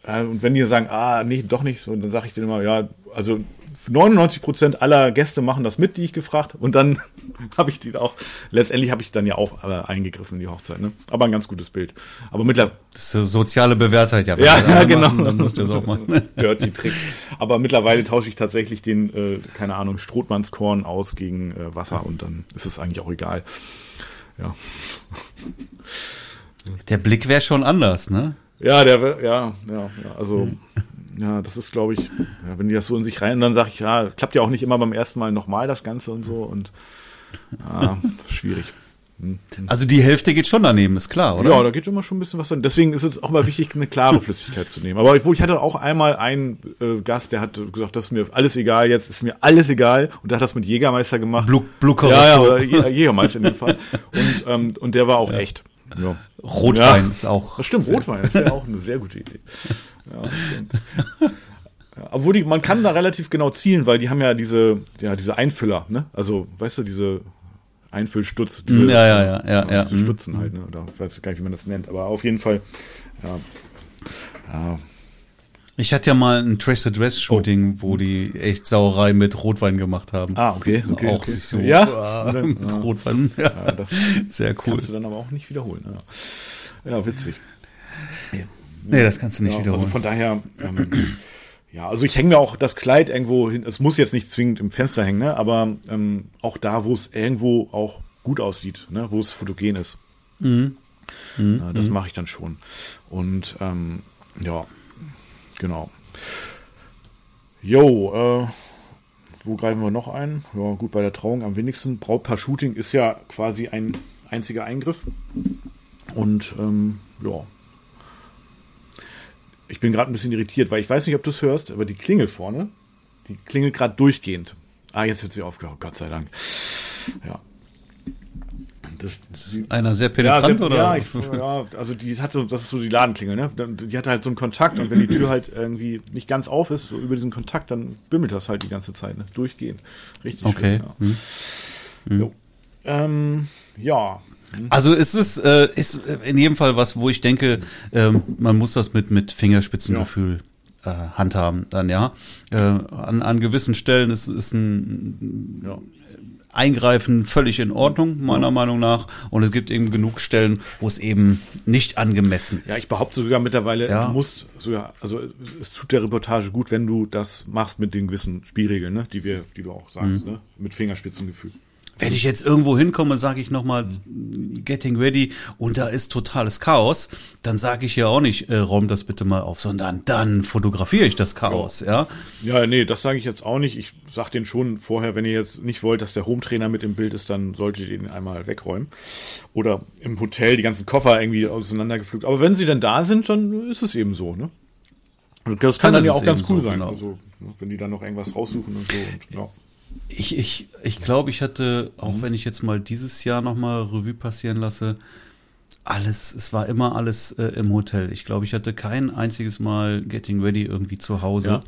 und wenn die sagen, ah, nee, doch nicht so, dann sage ich denen immer, ja, also 99 Prozent aller Gäste machen das mit, die ich gefragt und dann habe ich die auch, letztendlich habe ich dann ja auch äh, eingegriffen in die Hochzeit, ne? Aber ein ganz gutes Bild. Aber mittlerweile. Das ist soziale Bewährtheit, ja. Ja, ja genau. Machen, dann muss das auch mal. Hört die Trick. Aber mittlerweile tausche ich tatsächlich den, äh, keine Ahnung, Strohmannskorn aus gegen äh, Wasser und dann ist es eigentlich auch egal. Ja. Der Blick wäre schon anders, ne? Ja, der, ja, ja, ja also. Ja, das ist, glaube ich, ja, wenn die das so in sich rein, und dann sage ich, ja, klappt ja auch nicht immer beim ersten Mal nochmal das Ganze und so und ja, schwierig. Hm. Also die Hälfte geht schon daneben, ist klar, oder? Ja, da geht immer schon ein bisschen was drin. Deswegen ist es auch mal wichtig, eine klare Flüssigkeit zu nehmen. Aber ich, ich hatte auch einmal einen äh, Gast, der hat gesagt, das ist mir alles egal, jetzt ist mir alles egal. Und der hat das mit Jägermeister gemacht. Blue, Blue Ja, ja, oder Jägermeister in dem Fall. Und, ähm, und der war auch ja. echt. ja. Rotwein ja. ist auch. Das stimmt, Rotwein ist ja auch eine sehr gute Idee. Ja, ja, obwohl die, man kann da relativ genau zielen, weil die haben ja diese, ja, diese Einfüller, ne? Also, weißt du, diese Einfüllstutz, diese, ja, ja, ja, ja, ja. diese mhm. Stutzen halt, ne? Oder ich weiß gar nicht, wie man das nennt, aber auf jeden Fall, ja. ja. Ich hatte ja mal ein Trace the Dress Shooting, oh. wo die echt Sauerei mit Rotwein gemacht haben. Ah, okay, okay. Auch okay. sich so ja? Äh, mit ja. Rotwein. Ja. ja Sehr cool. Kannst du dann aber auch nicht wiederholen. Ja, ja witzig. Nee, das kannst du nicht ja, wiederholen. Also von daher, ähm, ja, also ich hänge mir auch das Kleid irgendwo hin. Es muss jetzt nicht zwingend im Fenster hängen, ne? aber ähm, auch da, wo es irgendwo auch gut aussieht, ne? wo es fotogen ist. Mhm. Mhm. Ja, das mhm. mache ich dann schon. Und ähm, ja, Genau. Jo, äh, wo greifen wir noch ein? Ja, gut, bei der Trauung am wenigsten. Brautpaar-Shooting ist ja quasi ein einziger Eingriff. Und ähm, ja. Ich bin gerade ein bisschen irritiert, weil ich weiß nicht, ob du es hörst, aber die Klingel vorne, die klingelt gerade durchgehend. Ah, jetzt wird sie aufgehört, Gott sei Dank. Ja. Das, ist einer sehr penetrant ja, sehr, oder? Ja, ich, ja, also die hat so, das ist so die Ladenklingel, ne? Die hat halt so einen Kontakt und wenn die Tür halt irgendwie nicht ganz auf ist, so über diesen Kontakt, dann bimmelt das halt die ganze Zeit, ne? Durchgehend. Richtig okay. schön. Ja. Hm. Ähm, ja. Also ist es äh, ist in jedem Fall was, wo ich denke, ähm, man muss das mit mit Fingerspitzengefühl ja. äh, handhaben, dann ja. Äh, an, an gewissen Stellen ist ist ein ja. Eingreifen völlig in Ordnung, meiner Meinung nach. Und es gibt eben genug Stellen, wo es eben nicht angemessen ist. Ja, ich behaupte sogar mittlerweile, ja. du musst sogar, also es tut der Reportage gut, wenn du das machst mit den gewissen Spielregeln, ne, die wir, die du auch sagst, mhm. ne, mit Fingerspitzengefühl. Wenn ich jetzt irgendwo hinkomme, sage ich nochmal Getting Ready und da ist totales Chaos, dann sage ich ja auch nicht, äh, räum das bitte mal auf, sondern dann fotografiere ich das Chaos, ja. Ja, ja nee, das sage ich jetzt auch nicht. Ich sag den schon vorher, wenn ihr jetzt nicht wollt, dass der Home-Trainer mit im Bild ist, dann solltet ihr ihn einmal wegräumen. Oder im Hotel die ganzen Koffer irgendwie auseinandergepflückt. Aber wenn sie dann da sind, dann ist es eben so, ne? Das kann dann, dann ja auch ganz cool so, sein. Genau. Also, ne, wenn die dann noch irgendwas raussuchen und so. Und, ja. Ich, ich, ich glaube, ich hatte, auch mhm. wenn ich jetzt mal dieses Jahr nochmal Revue passieren lasse, alles, es war immer alles äh, im Hotel. Ich glaube, ich hatte kein einziges Mal Getting Ready irgendwie zu Hause. Ja.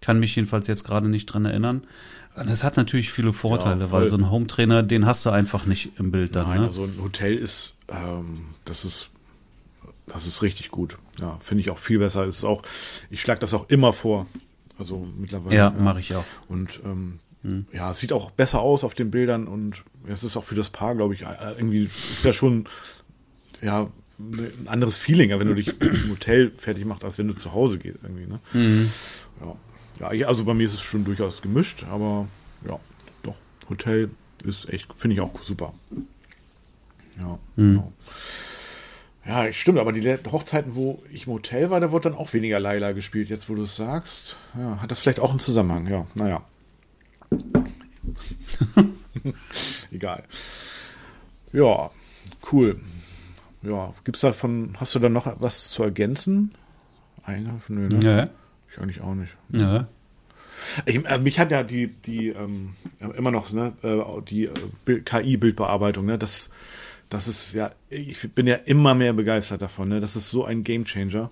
Kann mich jedenfalls jetzt gerade nicht dran erinnern. Das hat natürlich viele Vorteile, ja, weil so ein Home-Trainer, den hast du einfach nicht im Bild dann. Nein, ne? also ein Hotel ist, ähm, das ist, das ist richtig gut. Ja, finde ich auch viel besser. Ist auch, ich schlage das auch immer vor. Also mittlerweile. Ja, ja. mache ich auch. Und ähm, hm. ja, es sieht auch besser aus auf den Bildern und es ist auch für das Paar, glaube ich, äh, irgendwie ist ja schon ja ein anderes Feeling, wenn du dich im Hotel fertig machst, als wenn du zu Hause gehst irgendwie. Ne? Mhm. Ja. ja, also bei mir ist es schon durchaus gemischt, aber ja, doch Hotel ist echt, finde ich auch super. Ja, mhm. genau. Ja, stimmt, aber die Hochzeiten, wo ich im Hotel war, da wurde dann auch weniger Laila gespielt, jetzt wo du es sagst. Ja, hat das vielleicht auch einen Zusammenhang, ja, naja. Egal. Ja, cool. Ja, gibt's davon, hast du da noch was zu ergänzen? Eingriff? Nö, ne? Ja. Ich eigentlich auch nicht. Ja. Ich, äh, mich hat ja die, die ähm, immer noch, ne, äh, die äh, KI-Bildbearbeitung, ne, das das ist ja, ich bin ja immer mehr begeistert davon. Ne? Das ist so ein Gamechanger.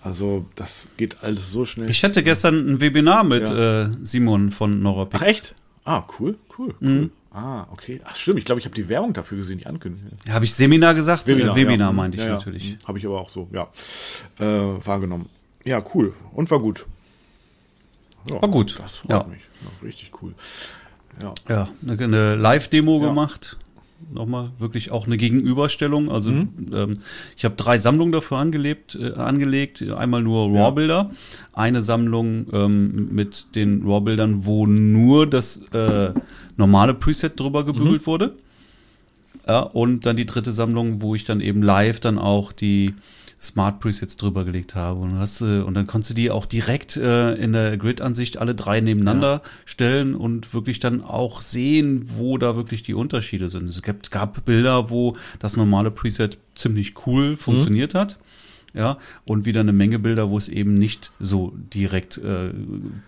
Also das geht alles so schnell. Ich hatte gestern ein Webinar mit ja. äh, Simon von Norapix. Ach echt? Ah, cool, cool, cool. Mhm. Ah, okay. Ach stimmt, ich glaube, ich habe die Werbung dafür gesehen, die Ankündigung. Habe ich Seminar gesagt? Webinar, äh, Webinar ja. meinte ich ja, natürlich. Mhm. Habe ich aber auch so, ja, äh, wahrgenommen. Ja, cool. Und war gut. war gut. Das freut mich. Richtig cool. Ja, ja eine, eine Live-Demo gemacht nochmal wirklich auch eine Gegenüberstellung. Also mhm. ähm, ich habe drei Sammlungen dafür angelegt, äh, angelegt. Einmal nur RAW-Bilder, eine Sammlung ähm, mit den RAW-Bildern, wo nur das äh, normale Preset drüber gebügelt mhm. wurde. Ja, und dann die dritte Sammlung, wo ich dann eben live dann auch die Smart Presets drüber gelegt habe. Und, hast, äh, und dann konntest du die auch direkt äh, in der Grid-Ansicht alle drei nebeneinander ja. stellen und wirklich dann auch sehen, wo da wirklich die Unterschiede sind. Es gab, gab Bilder, wo das normale Preset ziemlich cool funktioniert mhm. hat. Ja, und wieder eine Menge Bilder, wo es eben nicht so direkt äh,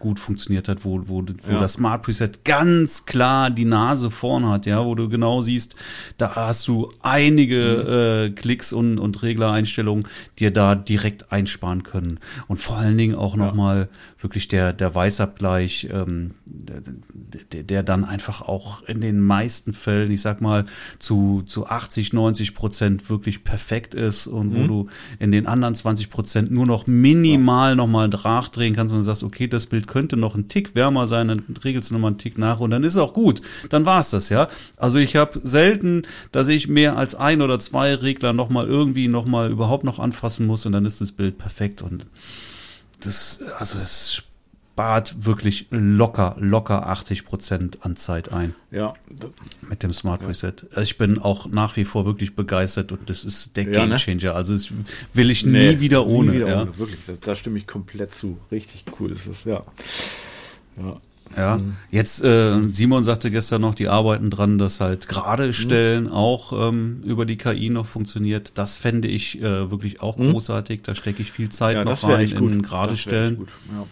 gut funktioniert hat, wo, wo, wo ja. das Smart Preset ganz klar die Nase vorn hat, ja, wo du genau siehst, da hast du einige mhm. äh, Klicks und, und Reglereinstellungen, die da direkt einsparen können. Und vor allen Dingen auch ja. nochmal wirklich der, der Weißabgleich, ähm, der, der dann einfach auch in den meisten Fällen, ich sag mal, zu, zu 80, 90 Prozent wirklich perfekt ist und wo mhm. du in den anderen 20 Prozent nur noch minimal ja. nochmal drehen kannst und sagst, okay, das Bild könnte noch ein Tick wärmer sein, dann regelst du nochmal einen Tick nach und dann ist auch gut. Dann war's das, ja. Also ich habe selten, dass ich mehr als ein oder zwei Regler nochmal irgendwie nochmal überhaupt noch anfassen muss und dann ist das Bild perfekt und das, also es spart wirklich locker, locker 80 Prozent an Zeit ein. Ja. Mit dem Smart Reset. Also ich bin auch nach wie vor wirklich begeistert und das ist der ja, Game Changer. Ne? Also das will ich nee, nie wieder ohne. Nie wieder ja. ohne, wirklich. Da, da, stimme ich komplett zu. Richtig cool ist das, ja. Ja. Ja, mhm. jetzt äh, Simon sagte gestern noch, die arbeiten dran, dass halt gerade mhm. stellen mhm. auch ähm, über die KI noch funktioniert. Das fände ich äh, wirklich auch mhm. großartig. Da stecke ich viel Zeit ja, noch rein in gerade stellen. Ja.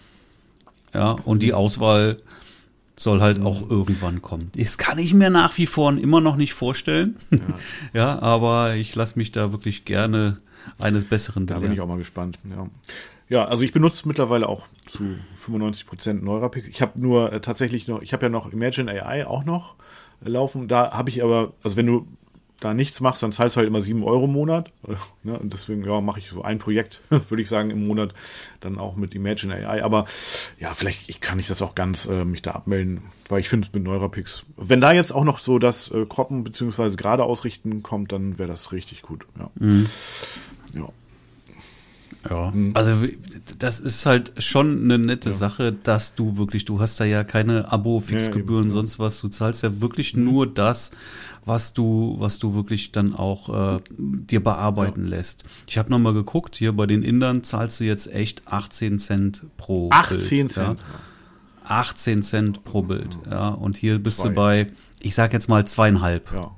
Ja, und die Auswahl soll halt auch irgendwann kommen. Das kann ich mir nach wie vor immer noch nicht vorstellen. Ja, ja aber ich lasse mich da wirklich gerne eines Besseren belehren. Da bin ich auch mal gespannt. Ja, ja also ich benutze mittlerweile auch zu 95 Prozent Neurapix. Ich habe nur äh, tatsächlich noch, ich habe ja noch Imagine AI auch noch laufen. Da habe ich aber, also wenn du da nichts machst, dann zahlst du halt immer sieben Euro im Monat. Ne? Und deswegen, ja, mache ich so ein Projekt, würde ich sagen, im Monat dann auch mit Imagine AI. Aber ja, vielleicht ich kann ich das auch ganz äh, mich da abmelden, weil ich finde mit Neurapix, wenn da jetzt auch noch so das äh, Kroppen beziehungsweise gerade ausrichten kommt, dann wäre das richtig gut. Ja. Mhm. ja. Ja, mhm. also das ist halt schon eine nette ja. Sache, dass du wirklich, du hast da ja keine Abo-Fixgebühren, ja, sonst was, du zahlst ja wirklich mhm. nur das, was du, was du wirklich dann auch äh, dir bearbeiten ja. lässt. Ich habe nochmal geguckt, hier bei den Indern zahlst du jetzt echt 18 Cent pro 18 Bild, Cent. Ja. 18 Cent pro Bild, ja. Und hier bist Zwei. du bei, ich sag jetzt mal zweieinhalb. Ja.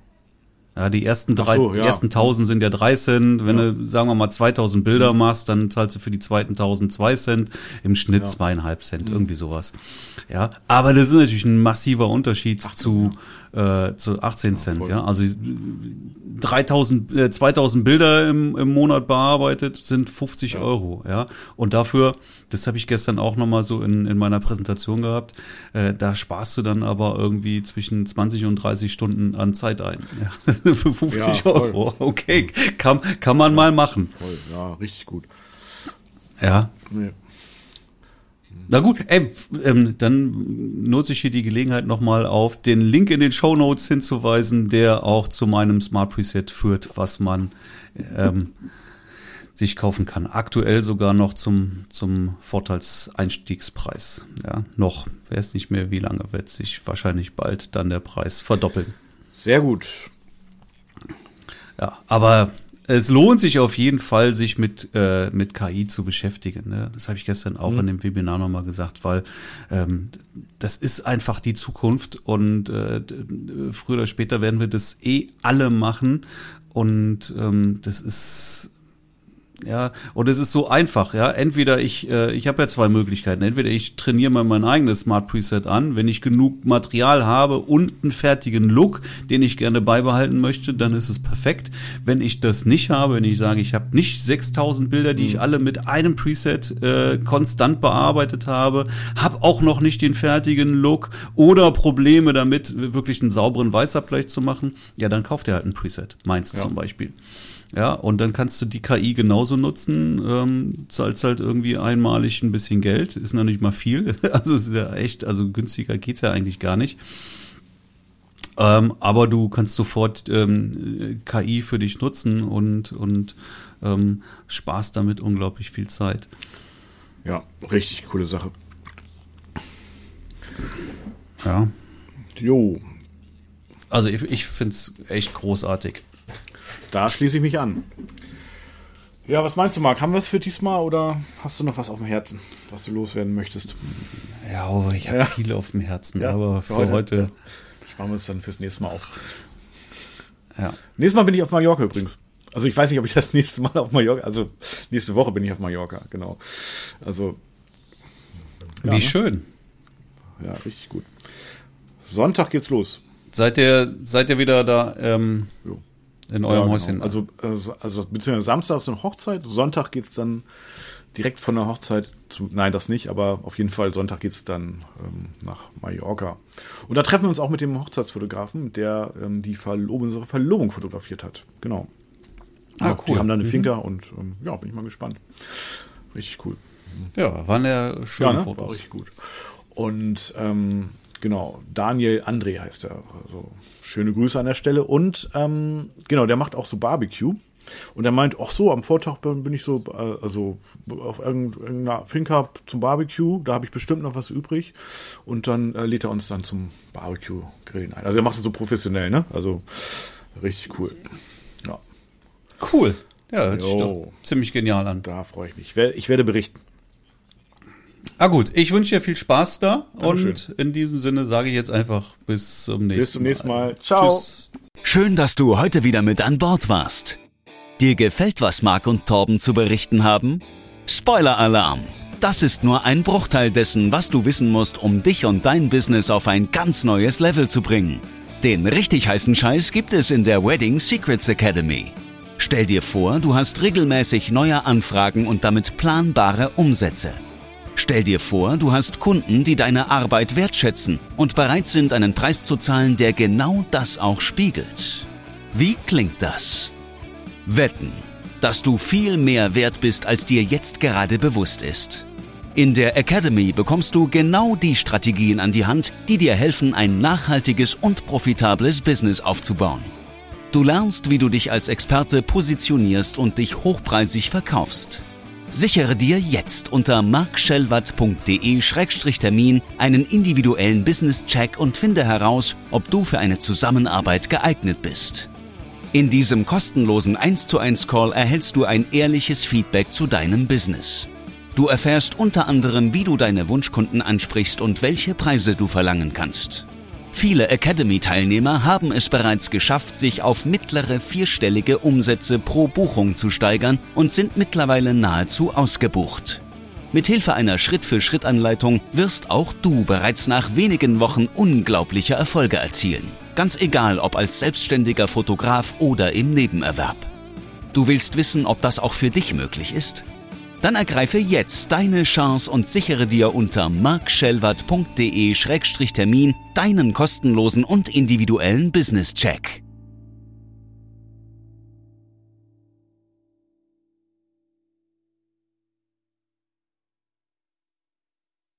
Ja, die ersten drei, so, ja. die ersten 1000 sind ja drei Cent. Wenn ja. du, sagen wir mal, 2000 Bilder mhm. machst, dann zahlst du für die zweiten 1000 zwei Cent. Im Schnitt ja. zweieinhalb Cent, mhm. irgendwie sowas. Ja, aber das ist natürlich ein massiver Unterschied Ach, zu, äh, zu 18 Cent, ja. Also 3000, äh, 2000 Bilder im, im Monat bearbeitet sind 50 ja. Euro, ja. Und dafür, das habe ich gestern auch nochmal so in, in meiner Präsentation gehabt, äh, da sparst du dann aber irgendwie zwischen 20 und 30 Stunden an Zeit ein. Ja. Für 50 ja, Euro. Okay, kann, kann man mal machen. Voll, ja, richtig gut. Ja. Nee. Na gut, ey, ähm, dann nutze ich hier die Gelegenheit nochmal auf, den Link in den Show Notes hinzuweisen, der auch zu meinem Smart Preset führt, was man ähm, sich kaufen kann. Aktuell sogar noch zum, zum Vorteilseinstiegspreis. Ja, noch. Weiß nicht mehr, wie lange wird sich wahrscheinlich bald dann der Preis verdoppeln. Sehr gut. Ja, aber es lohnt sich auf jeden Fall, sich mit, äh, mit KI zu beschäftigen. Ne? Das habe ich gestern auch mhm. in dem Webinar nochmal gesagt, weil ähm, das ist einfach die Zukunft und äh, früher oder später werden wir das eh alle machen und ähm, das ist ja, und es ist so einfach, ja. Entweder ich, äh, ich habe ja zwei Möglichkeiten. Entweder ich trainiere mal mein eigenes Smart Preset an, wenn ich genug Material habe und einen fertigen Look, den ich gerne beibehalten möchte, dann ist es perfekt. Wenn ich das nicht habe, wenn ich sage, ich habe nicht 6000 Bilder, die ich mhm. alle mit einem Preset äh, konstant bearbeitet habe, habe auch noch nicht den fertigen Look oder Probleme damit, wirklich einen sauberen Weißabgleich zu machen, ja, dann kauft ihr halt ein Preset. Meins ja. zum Beispiel. Ja, und dann kannst du die KI genauso nutzen, ähm, zahlst halt irgendwie einmalig ein bisschen Geld, ist noch nicht mal viel. Also ist ja echt, also günstiger geht's ja eigentlich gar nicht. Ähm, aber du kannst sofort ähm, KI für dich nutzen und, und ähm, sparst damit unglaublich viel Zeit. Ja, richtig coole Sache. Ja. Jo. Also ich, ich finde es echt großartig. Da schließe ich mich an. Ja, was meinst du, Marc? Haben wir es für diesmal oder hast du noch was auf dem Herzen, was du loswerden möchtest? Ja, aber ich habe ja. viel auf dem Herzen, ja, aber für, heute. heute Sparen wir es dann fürs nächste Mal auf. Ja. Nächstes Mal bin ich auf Mallorca übrigens. Also ich weiß nicht, ob ich das nächste Mal auf Mallorca, also nächste Woche bin ich auf Mallorca, genau. Also. Ja, Wie ne? schön. Ja, richtig gut. Sonntag geht's los. Seid ihr, seid ihr wieder da ähm, in eurem ja, genau. Häuschen? Also, also, also beziehungsweise Samstag ist eine Hochzeit, Sonntag geht's dann direkt von der Hochzeit zu, nein, das nicht, aber auf jeden Fall Sonntag geht's dann ähm, nach Mallorca. Und da treffen wir uns auch mit dem Hochzeitsfotografen, der ähm, die Verlob unsere Verlobung fotografiert hat. Genau. Ah, ja, cool. Die haben da eine mhm. Finca und ähm, ja, bin ich mal gespannt. Richtig cool. Ja, waren ja schöne ja, ne? Fotos. War richtig gut. Und ähm, genau, Daniel André heißt er. Also schöne Grüße an der Stelle. Und ähm, genau, der macht auch so Barbecue. Und er meint, ach so, am Vortag bin ich so, äh, also auf irgendeiner Finca zum Barbecue, da habe ich bestimmt noch was übrig. Und dann äh, lädt er uns dann zum Barbecue-Grillen ein. Also er macht es so professionell, ne? Also richtig cool. Ja. Cool. Ja, hört sich doch ziemlich genial an. Da freue ich mich. Ich werde berichten. Ah gut, ich wünsche dir viel Spaß da Dankeschön. und in diesem Sinne sage ich jetzt einfach bis zum nächsten Mal. Bis zum nächsten Mal. Mal. Ciao. Tschüss. Schön, dass du heute wieder mit an Bord warst. Dir gefällt, was Marc und Torben zu berichten haben? Spoiler-Alarm! Das ist nur ein Bruchteil dessen, was du wissen musst, um dich und dein Business auf ein ganz neues Level zu bringen. Den richtig heißen Scheiß gibt es in der Wedding Secrets Academy. Stell dir vor, du hast regelmäßig neue Anfragen und damit planbare Umsätze. Stell dir vor, du hast Kunden, die deine Arbeit wertschätzen und bereit sind, einen Preis zu zahlen, der genau das auch spiegelt. Wie klingt das? Wetten, dass du viel mehr wert bist, als dir jetzt gerade bewusst ist. In der Academy bekommst du genau die Strategien an die Hand, die dir helfen, ein nachhaltiges und profitables Business aufzubauen. Du lernst, wie du dich als Experte positionierst und dich hochpreisig verkaufst. Sichere dir jetzt unter markschellwatt.de-termin einen individuellen Business-Check und finde heraus, ob du für eine Zusammenarbeit geeignet bist. In diesem kostenlosen 1 zu 1 Call erhältst du ein ehrliches Feedback zu deinem Business. Du erfährst unter anderem, wie du deine Wunschkunden ansprichst und welche Preise du verlangen kannst. Viele Academy-Teilnehmer haben es bereits geschafft, sich auf mittlere vierstellige Umsätze pro Buchung zu steigern und sind mittlerweile nahezu ausgebucht. Mithilfe einer Schritt-für-Schritt-Anleitung wirst auch du bereits nach wenigen Wochen unglaubliche Erfolge erzielen. Ganz egal, ob als selbstständiger Fotograf oder im Nebenerwerb. Du willst wissen, ob das auch für dich möglich ist? Dann ergreife jetzt deine Chance und sichere dir unter markschellwatt.de-termin deinen kostenlosen und individuellen Business-Check.